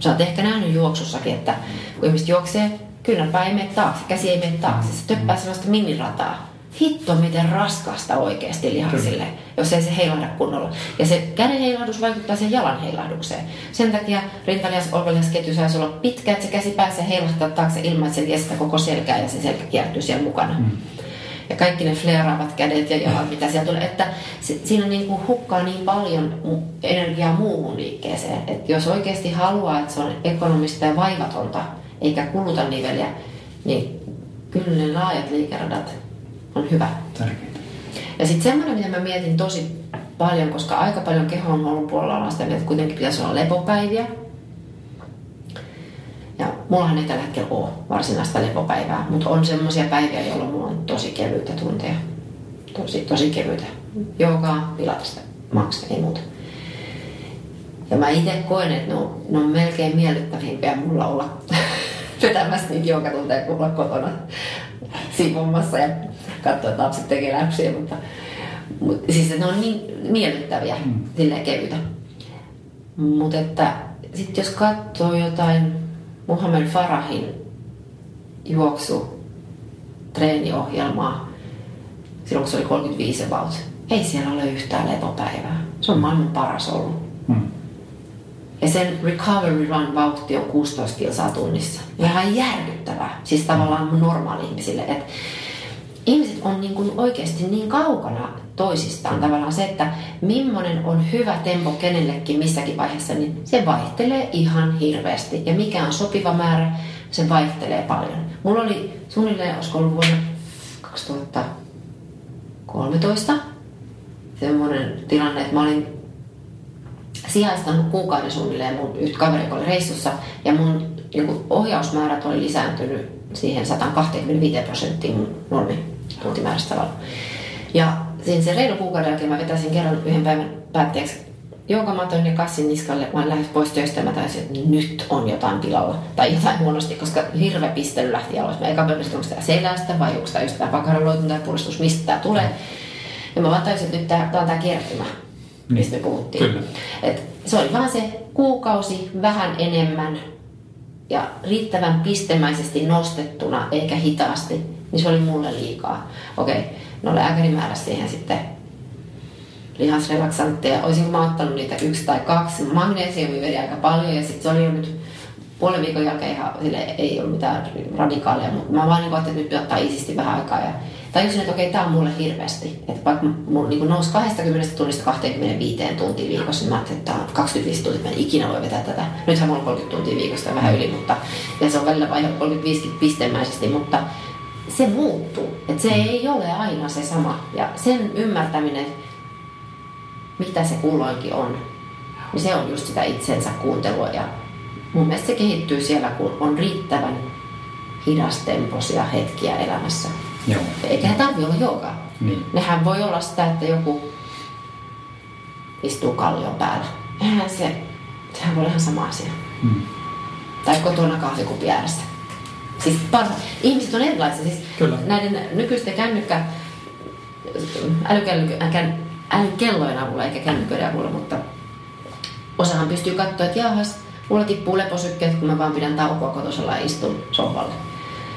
Sä oot ehkä nähnyt juoksussakin, että kun ihmiset juoksee, kyynärpää ei mene taakse, käsi ei mene taakse. Se töppää sellaista minirataa. Hitto, miten raskasta oikeasti lihasille, jos ei se heilahda kunnolla. Ja se käden heilahdus vaikuttaa sen jalan heilahdukseen. Sen takia rintalihas ketju saisi olla pitkä, että se käsi pääsee heilahtaa taakse ilman, että se vie sitä koko selkää ja se selkä kiertyy siellä mukana. Mm ja kaikki ne fleeraavat kädet ja jalat, mitä sieltä tulee, että se, siinä niin kuin hukkaa niin paljon energiaa muuhun liikkeeseen, että jos oikeasti haluaa, että se on ekonomista ja vaivatonta, eikä kuluta niveliä, niin kyllä ne laajat liikeradat on hyvä. Tärkeintä. Ja sitten semmoinen, mitä mä mietin tosi paljon, koska aika paljon kehon ollut puolella on sitä, että kuitenkin pitäisi olla lepopäiviä, ja mullahan ei tällä hetkellä ole varsinaista lepopäivää, mutta on semmoisia päiviä, jolloin mulla on tosi kevyitä tunteja. Tosi, tosi kevyitä. Joogaa, pilatesta, maks, ei muuta. Ja mä itse koen, että ne on, ne on melkein miellyttävimpiä mulla olla vetämässä niitä joogatunteja kuin olla kotona siivomassa ja katsoa, että lapset tekee läpsiä, mutta, mutta siis ne on niin miellyttäviä, mm. silleen kevyitä. Mutta että sitten jos katsoo jotain Muhammed Farahin juoksu treeniohjelmaa silloin, kun se oli 35 about. Ei siellä ole yhtään lepopäivää. Se on maailman paras ollut. Hmm. Ja sen recovery run vauhti on 16 kilsaa tunnissa. Ihan järkyttävää. Siis tavallaan normaali ihmisille. Että ihmiset on niin kuin oikeasti niin kaukana toisistaan. Tavallaan se, että millainen on hyvä tempo kenellekin missäkin vaiheessa, niin se vaihtelee ihan hirveästi. Ja mikä on sopiva määrä, se vaihtelee paljon. Mulla oli suunnilleen, olisiko ollut vuonna 2013 semmoinen tilanne, että mä olin sijaistanut kuukauden suunnilleen mun yhtä kaveri, oli reissussa, ja mun niin ohjausmäärät oli lisääntynyt siihen 125 prosenttiin normi tuntimäärästä tavalla. Ja siinä se reilu kuukauden jälkeen mä vetäisin kerran yhden päivän päätteeksi joukamaton ja kassin niskalle, mä lähdin pois töistä ja mä taisin, että nyt on jotain pilalla tai jotain huonosti, koska hirveä pistely lähti alas. Mä eka pöydästä, onko tämä selästä vai onko tämä just tämä pakaraloitunut tai puristus, mistä tämä tulee. Ja mä vaan taisin, että nyt tämä, tämä on tämä kertymä. mistä me puhuttiin. Kyllä. Et se oli vaan se kuukausi vähän enemmän ja riittävän pistemäisesti nostettuna eikä hitaasti, niin se oli mulle liikaa. Okei, no lääkäri määräsi siihen sitten lihasrelaksantteja. Olisinko mä ottanut niitä yksi tai kaksi. Magnesiumi veri aika paljon ja sitten se oli jo nyt puolen viikon jälkeen ihan sille ei ollut mitään radikaaleja, mutta mä vaan niin että nyt ottaa isisti vähän aikaa ja tajusin, että okei, tämä on mulle hirveästi. Että vaikka mulla niin nousi 20 tunnista 25 tuntia viikossa, niin mä ajattelin, että tämä on 25 tuntia, mä en ikinä voi vetää tätä. Nythän mulla on 30 tuntia viikosta vähän yli, mutta ja se on välillä vaihe 35 pistemäisesti, mutta se muuttuu. Että se ei ole aina se sama. Ja sen ymmärtäminen, mitä se kulloinkin on, niin se on just sitä itsensä kuuntelua. Ja mun mielestä se kehittyy siellä, kun on riittävän hidastempoisia hetkiä elämässä. Joo. Eikä ne tarvi olla joogaa. Niin. Nehän voi olla sitä, että joku istuu kallion päällä. Eihän se, sehän voi olla ihan sama asia. Mm. Tai kotona kahvikupi ääressä. Siis parha, ihmiset on erilaisia. Siis Kyllä. Näiden nykyisten kännykkä, älykello- äh, älykellojen avulla eikä kännyköiden avulla, mutta osahan pystyy katsoa, että jahas, mulla tippuu leposykkeet, kun mä vaan pidän taukoa kotosella ja istun sohvalle.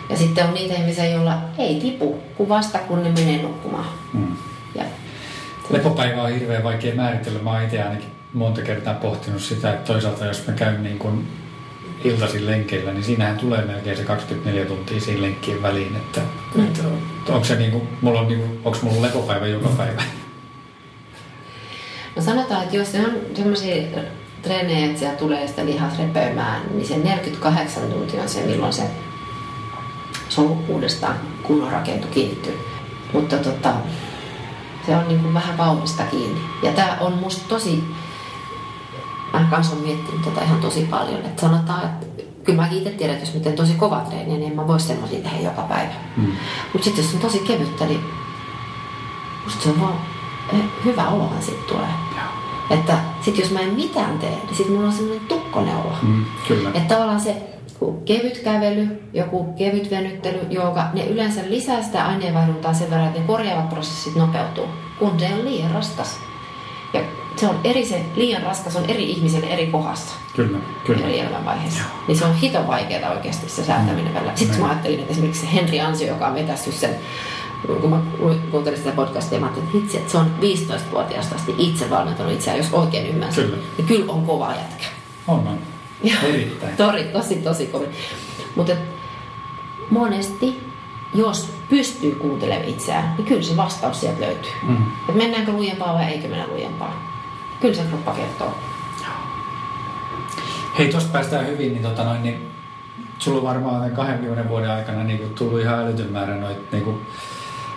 Ja sitten on niitä ihmisiä, joilla ei tipu, kun vasta kun ne menee nukkumaan. Mm. Ja Lepopäivä on hirveän vaikea määritellä. Mä oon itse ainakin monta kertaa pohtinut sitä, että toisaalta jos mä käyn niin kuin iltaisin lenkeillä, niin siinähän tulee melkein se 24 tuntia siinä lenkkien väliin. Että, Mm. että onko se niin kuin, mulla on niin kuin, onko mulla lepopäivä joka päivä? No sanotaan, että jos ne on semmoisia treenejä, että siellä tulee sitä lihas repöimään, niin se 48 tuntia on se, milloin se solu uudestaan kunnon rakentu kiinnittyy. Mutta tota, se on niin kuin vähän vauhdista kiinni. Ja tämä on musta tosi, mä kanssa olen miettinyt tätä ihan tosi paljon, että sanotaan, että kyllä mäkin itse tiedän, että jos mä teen tosi kova treeniä, niin en mä voi semmoisia tehdä joka päivä. Mm. Mutta sitten jos on tosi kevyttä, niin musta se on vaan eh, hyvä olohan siitä tulee. Että sit jos mä en mitään tee, niin sit mulla on semmoinen tukkonen olo. Mm, kyllä. Että tavallaan se kevyt kävely, joku kevyt venyttely, joka ne yleensä lisää sitä aineenvaihduntaa sen verran, että ne korjaavat prosessit nopeutuu, kun se on liian raskas. Ja se on eri se, liian raskas on eri ihmiselle eri kohdassa Kyllä, kyllä. eri elämänvaiheessa. Niin se on hito vaikeaa oikeasti se säätäminen välillä. Sitten Näin. mä ajattelin, että esimerkiksi se Henri Ansio, joka on vetässyt sen, kun mä kuuntelin sitä podcastia, mä ajattelin, että hitsi, että se on 15-vuotiaasta asti itse valmentanut itseään, jos oikein ymmärsin. Kyllä. Niin kyllä on kova jätkä. On, on. Erittäin. Tori, tosi, tosi kovin. Mutta monesti, jos pystyy kuuntelemaan itseään, niin kyllä se vastaus sieltä löytyy. Mm. Et mennäänkö lujempaa vai eikö mennä lujempaa? Kyllä se kroppa kertoo. Hei, tuosta päästään hyvin, niin, tota noin, niin sulla on varmaan tämän 20 vuoden aikana niin kuin, tullut ihan älytön määrä noita, niin kuin,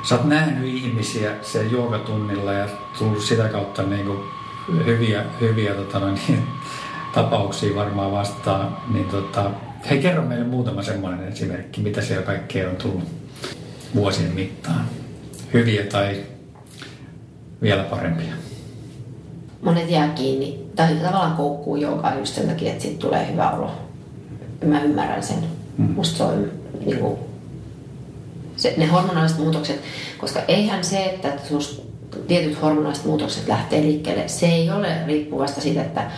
sä oot nähnyt ihmisiä siellä joogatunnilla ja tullut sitä kautta niin kuin, hyviä, hyviä tota noin, tapauksia varmaan vastaan. Niin, tota, hei, kerro meille muutama semmoinen esimerkki, mitä siellä kaikkea on tullut vuosien mittaan. Hyviä tai vielä parempia. monet jää kiinni, tai tavallaan koukkuu joogaan just sen takia, että siitä tulee hyvä olo. Mä ymmärrän sen. Mm. Musta se on niin kuin, se, ne hormonaaliset muutokset, koska eihän se, että tietyt hormonaaliset muutokset lähtee liikkeelle, se ei ole riippuvasta siitä, että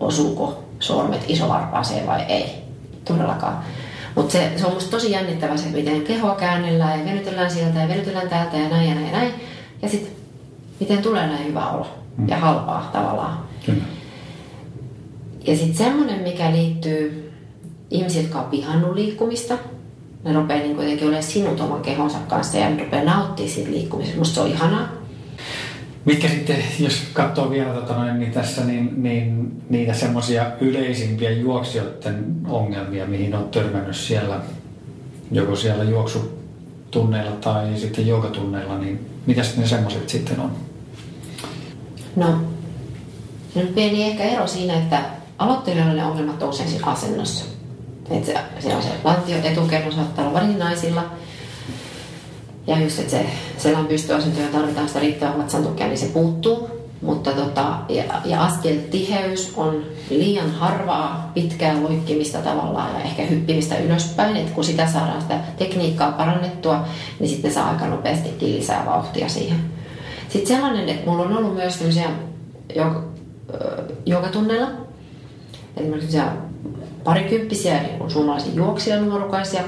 osuuko sormet isovarpaaseen vai ei. Todellakaan. Mutta se, se on musta tosi jännittävä se, miten kehoa käännellään ja venytellään sieltä ja venytellään täältä ja näin ja näin ja näin. Ja sitten miten tulee näin hyvä olo ja halpaa tavallaan. Kyllä. Ja sitten semmoinen, mikä liittyy ihmisiin, jotka on vihannut liikkumista. Ne rupeaa niin kuitenkin olemaan sinut oman kehonsa kanssa ja ne rupeaa nauttimaan siitä liikkumisesta. Musta se on ihanaa. Mitkä sitten, jos katsoo vielä tota noin, niin tässä, niin, niin niitä semmoisia yleisimpiä juoksijoiden ongelmia, mihin on törmännyt siellä, joko siellä juoksutunneilla tai sitten joogatunneilla, niin mitäs ne semmoiset sitten on? No, se on pieni ehkä ero siinä, että aloittelijoilla ne ongelmat on usein siinä asennossa. Että se, se on se lantio etukerro saattaa olla varsinkin naisilla. Ja just, että se selän pystyasento ja tarvitaan sitä riittävää vatsan tukea, niin se puuttuu. Mutta tota, ja, ja askeltiheys on liian harvaa pitkää loikkimista tavallaan ja ehkä hyppimistä ylöspäin. Et kun sitä saadaan sitä tekniikkaa parannettua, niin sitten saa aika nopeastikin lisää vauhtia siihen. Sitten sellainen, että mulla on ollut myös tämmöisiä joogatunneilla. Esimerkiksi parikymppisiä niin suomalaisia juoksijanuorukaisia,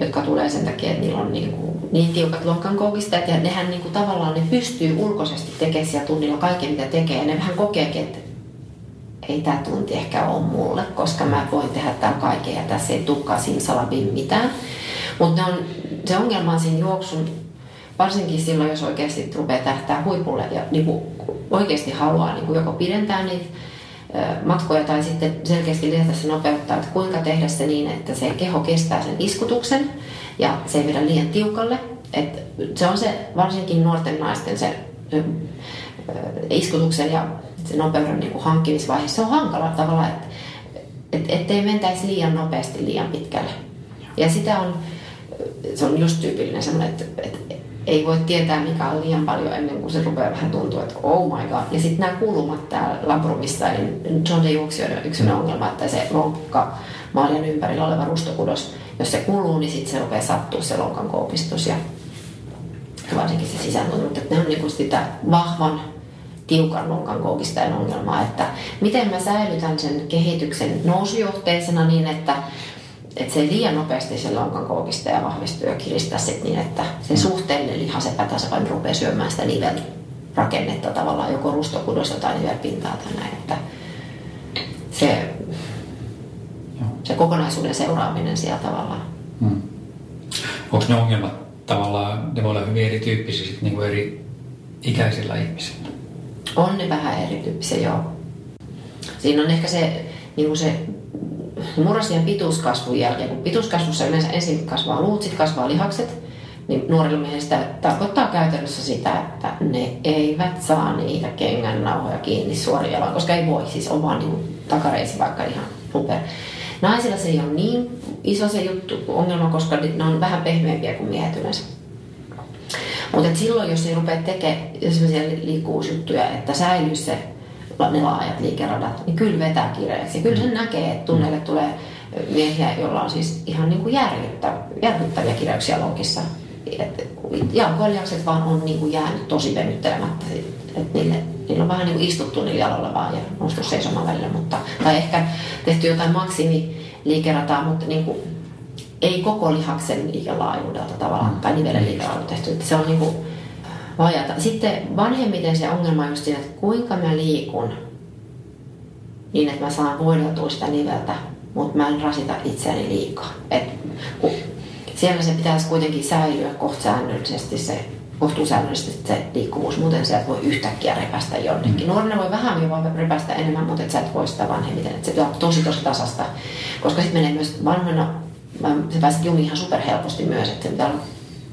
jotka tulee sen takia, että niillä on niin, kuin, niin tiukat lonkkankoukistajat ja nehän niin kuin, tavallaan ne pystyy ulkoisesti tekemään siellä tunnilla kaiken mitä tekee ja ne vähän kokeekin, että ei tämä tunti ehkä ole mulle, koska mä voin tehdä tämän kaiken ja tässä ei tukkaa simsalabin mitään. Mutta se ongelma on siinä juoksun, varsinkin silloin, jos oikeasti rupeaa tähtää huipulle ja niin kuin oikeasti haluaa niin kuin joko pidentää niitä matkoja tai sitten selkeästi lisätä nopeutta, että kuinka tehdä se niin, että se keho kestää sen iskutuksen ja se ei vedä liian tiukalle. Et se on se varsinkin nuorten naisten se iskutuksen ja se nopeuden niin kuin hankkimisvaihe. Se on hankala tavalla, että et, ettei mentäisi liian nopeasti liian pitkälle. Ja sitä on, se on just tyypillinen semmoinen, että, että ei voi tietää mikä on liian paljon ennen kuin se rupeaa vähän tuntua, että oh my god. Ja sitten nämä kulumat täällä labrumista, eli John Day juoksijoiden yksi mm. ongelma, että se lonkka maalien ympärillä oleva rustokudos, jos se kuluu, niin sitten se rupeaa sattua se lonkan koupistus ja varsinkin se sisääntunut. Mutta ne on niinku sitä vahvan tiukan lonkan koukistajan ongelmaa, että miten mä säilytän sen kehityksen nousujohteisena niin, että että se ei liian nopeasti se lonkan koukista ja vahvistuu ja kiristää sit niin, että se mm. suhteellinen lihas epätasapaino rupeaa syömään sitä nivelrakennetta tavallaan, joko rustokudosta tai nivelpintaa tai näin, että se, se kokonaisuuden seuraaminen siellä tavallaan. Hmm. Onko ne ongelmat tavallaan, ne voi olla hyvin erityyppisiä sit niin kuin eri ikäisillä ihmisillä? On ne vähän erityyppisiä, joo. Siinä on ehkä se, niin kuin se murrosien pituuskasvun jälkeen, kun pituuskasvussa yleensä ensin kasvaa luut, sitten kasvaa lihakset, niin nuorilla miehistä tarkoittaa käytännössä sitä, että ne eivät saa niitä kengän nauhoja kiinni suoraan jalan, koska ei voi, siis on vaan niin takareisi vaikka ihan super. Naisilla se ei ole niin iso se juttu, ongelma, koska ne on vähän pehmeämpiä kuin miehet yleensä. Mutta silloin, jos ei rupea tekemään sellaisia liikkuvuusjuttuja, että säilyy se ne laajat liikeradat, niin kyllä vetää kireeksi. Kyllä sen näkee, että tunnelle tulee miehiä, joilla on siis ihan niin kuin järkyttäviä kireyksiä lonkissa. Jalkoiljakset vaan on niin kuin jäänyt tosi venyttelemättä. Että niille, niillä on vähän niin kuin istuttu niillä jaloilla vaan ja noustu seisomaan välillä. Mutta, tai ehkä tehty jotain maksimiliikerataa, mutta niin kuin, ei koko lihaksen liikelaajuudelta tavallaan, tai nivelen liikelaajuudelta tehty. Se on niin kuin, vajata. Sitten vanhemmiten se ongelma on just siinä, että kuinka mä liikun niin, että mä saan voideltua sitä niveltä, mutta mä en rasita itseäni liikaa. Et, kun siellä se pitäisi kuitenkin säilyä kohtasäännöllisesti se kohtuusäännöllisesti se liikkuvuus, muuten sieltä voi yhtäkkiä repästä jonnekin. Mm. Nuorena voi vähän voi repästä enemmän, mutta et sä et voi sitä vanhemmiten. Et se pitää olla tosi tosi tasasta, koska sitten menee myös vanhana, se pääset jumiin ihan superhelposti myös, että se pitää olla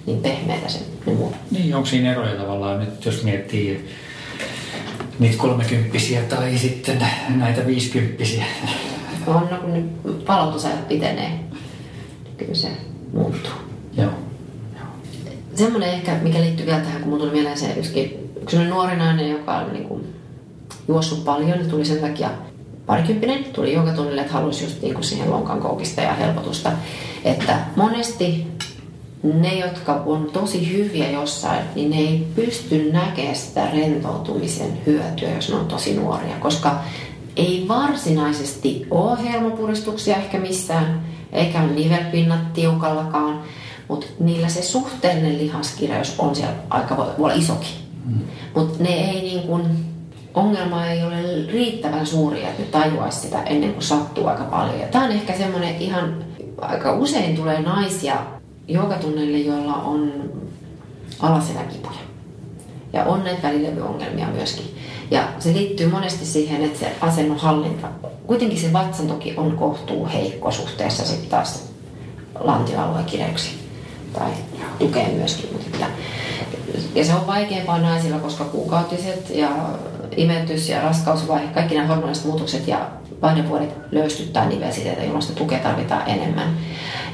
niin pehmeitä se ne muut. Niin, onko siinä eroja tavallaan nyt, jos miettii niitä kolmekymppisiä tai sitten näitä viisikymppisiä? On, no kun nyt palautusajat pitenee, niin kyllä se muuttuu. Joo. Semmoinen ehkä, mikä liittyy vielä tähän, kun mun tuli mieleen se yksi, yksi nuori nainen, joka on niin kuin juossut paljon, niin tuli sen takia parikymppinen, tuli joka tunnille, että halusi just niin kuin siihen lonkan koukista ja helpotusta. Että monesti ne, jotka on tosi hyviä jossain, niin ne ei pysty näkemään sitä rentoutumisen hyötyä, jos ne on tosi nuoria, koska ei varsinaisesti ole hermopuristuksia ehkä missään, eikä ole nivelpinnat tiukallakaan, mutta niillä se suhteellinen lihaskireys on siellä aika voi olla isokin. Mm. Mutta ne ei niin kun, ongelma ei ole riittävän suuri, että ne tajuaisi sitä ennen kuin sattuu aika paljon. Ja tämä on ehkä semmoinen ihan, aika usein tulee naisia joogatunneille, joilla on alaseläkipuja. Ja on näitä välilevyongelmia myöskin. Ja se liittyy monesti siihen, että se asennon hallinta, kuitenkin se vatsan toki on kohtuu heikko suhteessa sitten taas lantioalueen kireyksiin. Tai tukee myöskin. Mutta ja se on vaikeampaa naisilla, koska kuukautiset ja imetys ja raskausvaihe, kaikki nämä hormoniset muutokset ja painevuodet löystyttää nivelsiteitä, jolloin sitä tukea tarvitaan enemmän.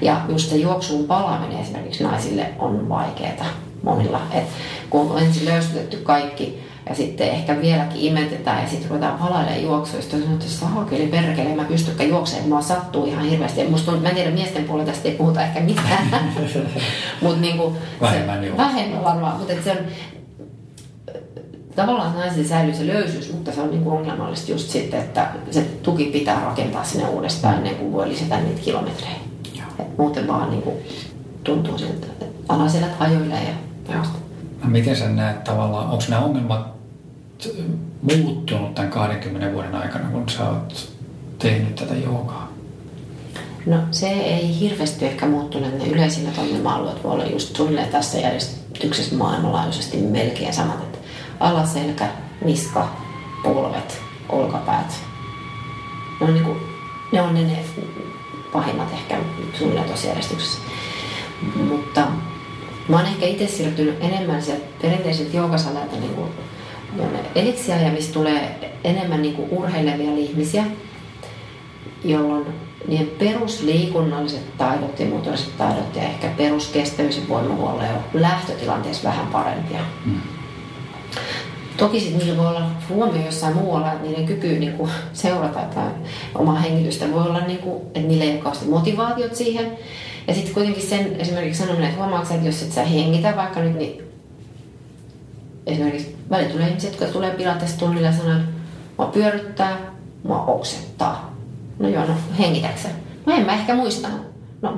Ja just se juoksuun palaaminen esimerkiksi naisille on vaikeaa monilla. Et kun on ensin löystytetty kaikki ja sitten ehkä vieläkin imetetään ja sitten ruvetaan palailemaan juoksua. Sitten on että saakeli perkele, mä pystykään juoksemaan, mua sattuu ihan hirveästi. Ja musta tuntuu, mä en tiedä, miesten puolella tästä ei puhuta ehkä mitään. Mut niinku, vähemmän, se, vähemmän varmaan, mutta se on, tavallaan naisille säilyy se löysyys, mutta se on niin kuin ongelmallista just sitten, että se tuki pitää rakentaa sinne uudestaan ennen kuin voi lisätä niitä kilometrejä. Et muuten vaan niin kuin tuntuu siltä, että alaselät hajoilee ja. No miten sä näet tavallaan, onko nämä ongelmat muuttunut tämän 20 vuoden aikana, kun sä oot tehnyt tätä joogaa? No se ei hirveästi ehkä muuttunut. Ne yleisimmät ongelma-alueet voi olla just suunnilleen tässä järjestyksessä maailmanlaajuisesti melkein samat. Alaselkä, niska, polvet, olkapäät. Ne on, niinku, ne, on ne, ne pahimmat ehkä suunnilleen tuossa järjestyksessä. Mutta mä oon ehkä itse siirtynyt enemmän sieltä perinteisiltä joukasaleilta niin elitsiä, missä tulee enemmän niin kuin urheilevia ihmisiä, jolloin niiden perusliikunnalliset taidot ja motoriset taidot ja ehkä peruskestävyys ja voimahuollo on lähtötilanteessa vähän parempia. Mm. Toki sitten niillä voi olla huomio jossain muualla, että niiden kyky niin kuin, seurata tai omaa hengitystä voi olla, niin kuin, että niillä ei ole motivaatiot siihen. Ja sitten kuitenkin sen esimerkiksi sanominen, että huomaatko että jos et sä hengitä vaikka nyt, niin esimerkiksi välillä tulee ihmisiä, jotka tulee pilates tunnilla ja sanoo, että mua pyöryttää, mua oksettaa. No joo, no hengitäksä? No en mä ehkä muistanut. No,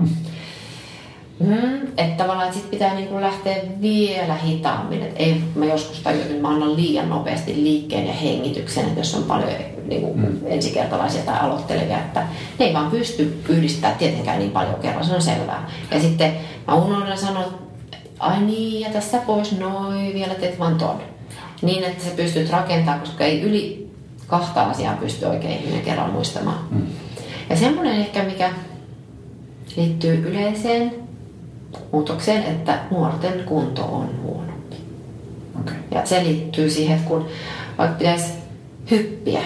Mm, että tavallaan että sit pitää niinku lähteä vielä hitaammin. Et ei mä joskus tajua, että mä annan liian nopeasti liikkeen ja hengityksen, että jos on paljon niinku, mm. ensikertalaisia tai aloittelevia, että ne ei vaan pysty yhdistämään tietenkään niin paljon kerran, se on selvää. Ja sitten mä unohdan sanoa, ai niin, ja tässä pois noin, vielä teet vaan ton. Niin, että sä pystyt rakentamaan, koska ei yli kahta asiaa pysty oikein ihminen kerran muistamaan. Mm. Ja semmoinen ehkä, mikä liittyy yleiseen muutokseen, että nuorten kunto on huonompi. Okay. Ja se liittyy siihen, että kun vaikka pitäisi hyppiä,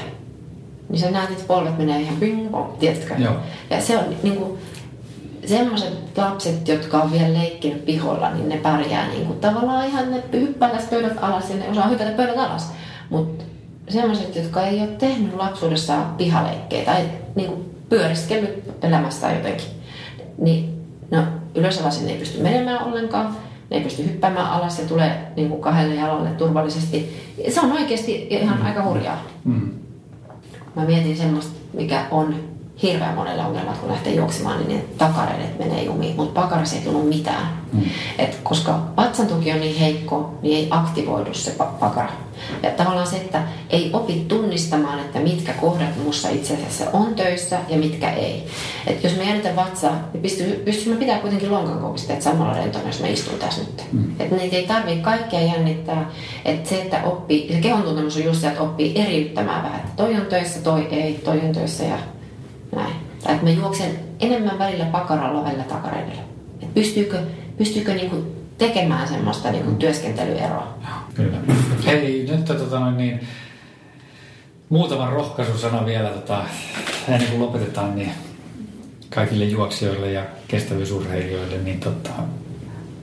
niin sä näet, että polvet menee ihan ping pong, tiedätkö? Joo. Ja se on niin kuin, semmoiset lapset, jotka on vielä leikkinyt piholla, niin ne pärjää niin kuin, tavallaan ihan, ne hyppää tästä pöydät alas ja ne osaa hypätä pöydät alas. Mutta semmoiset, jotka ei ole tehnyt lapsuudessaan pihaleikkejä tai niin kuin, pyöriskellyt elämästään jotenkin, niin no, ylösalasin ei pysty menemään ollenkaan, ne ei pysty hyppäämään alas ja tulee niin kuin kahdelle jalalle turvallisesti. Se on oikeasti ihan mm. aika hurjaa. Mm. Mä mietin semmoista, mikä on hirveän monelle ongelmat, kun lähtee juoksemaan, niin ne takareidet menee jumiin, mutta pakarissa ei tullut mitään. Mm. Et koska vatsan tuki on niin heikko, niin ei aktivoidu se pakara. Ja tavallaan se, että ei opi tunnistamaan, että mitkä kohdat musta itse asiassa on töissä ja mitkä ei. Et jos me jännitän vatsaa, niin pystyy, pystyy me pitää kuitenkin lonkan kovisteet samalla rentona, jos mä istun tässä nyt. Mm. Et niitä ei tarvitse kaikkea jännittää. Et se, että oppii, se kehon tuntemus on just se, että oppii eriyttämään vähän. Että toi on töissä, toi ei, toi on töissä ja näin. Tai että mä juoksen enemmän välillä pakaralla, välillä takareidellä. Et pystyykö, pystyykö niinku tekemään semmoista niinku työskentelyeroa? Kyllä. Hei, nyt tota, niin, muutaman rohkaisusana vielä tota, ennen kuin lopetetaan, niin kaikille juoksijoille ja kestävyysurheilijoille, niin tota,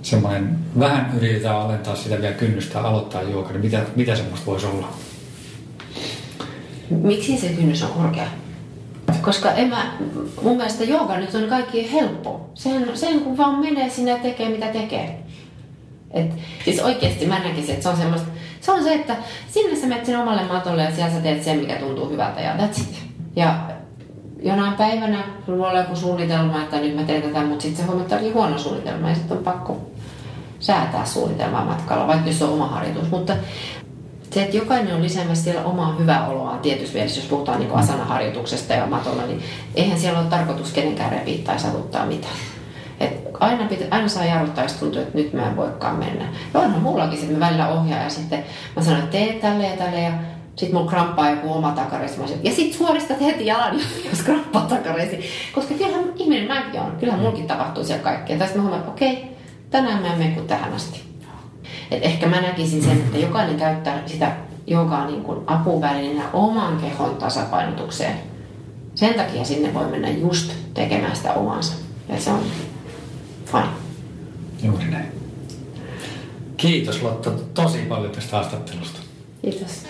semmoinen, vähän yritetään alentaa sitä vielä kynnystä aloittaa juoka, niin mitä, mitä semmoista voisi olla? Miksi se kynnys on korkea? Koska en mä, mun mielestä jooga nyt on kaikki helppo. Sen, sen kun vaan menee sinne ja tekee mitä tekee. Et, siis oikeasti mä näkisin, että se on semmoista, se on se, että sinne sä menet omalle matolle ja siellä sä teet sen, mikä tuntuu hyvältä ja that's it. Ja jonain päivänä sulla voi olla joku suunnitelma, että nyt mä teen tätä, mutta sitten se huomaat, että huono suunnitelma ja sitten on pakko säätää suunnitelmaa matkalla, vaikka jos on oma harjoitus. Mutta se, että jokainen on lisäämässä siellä omaa hyvää oloa tietysti mielessä, jos puhutaan niin asanaharjoituksesta ja matolla, niin eihän siellä ole tarkoitus kenenkään repiä tai savuttaa mitään. Et aina, pitä, aina saa jarruttaa, jos tuntuu, että nyt mä en voikaan mennä. Ja onhan mullakin se, että mä välillä ohjaa ja sitten mä sanon, että tee tälle ja tälle ja sitten mulla kramppaa joku oma takareisi. Ja sitten suoristat heti jalan, jos kramppaa takareisi. Koska kyllähän ihminen mäkin on. Kyllähän mullakin tapahtuu siellä kaikkea. Tästä mä huomaan, että okei, tänään mä en mene kuin tähän asti. Et ehkä mä näkisin sen, että jokainen käyttää sitä joka niin kuin apuvälineenä oman kehon tasapainotukseen. Sen takia sinne voi mennä just tekemään sitä omansa. Ja se on fine. Juuri näin. Kiitos Lotta tosi paljon tästä haastattelusta. Kiitos.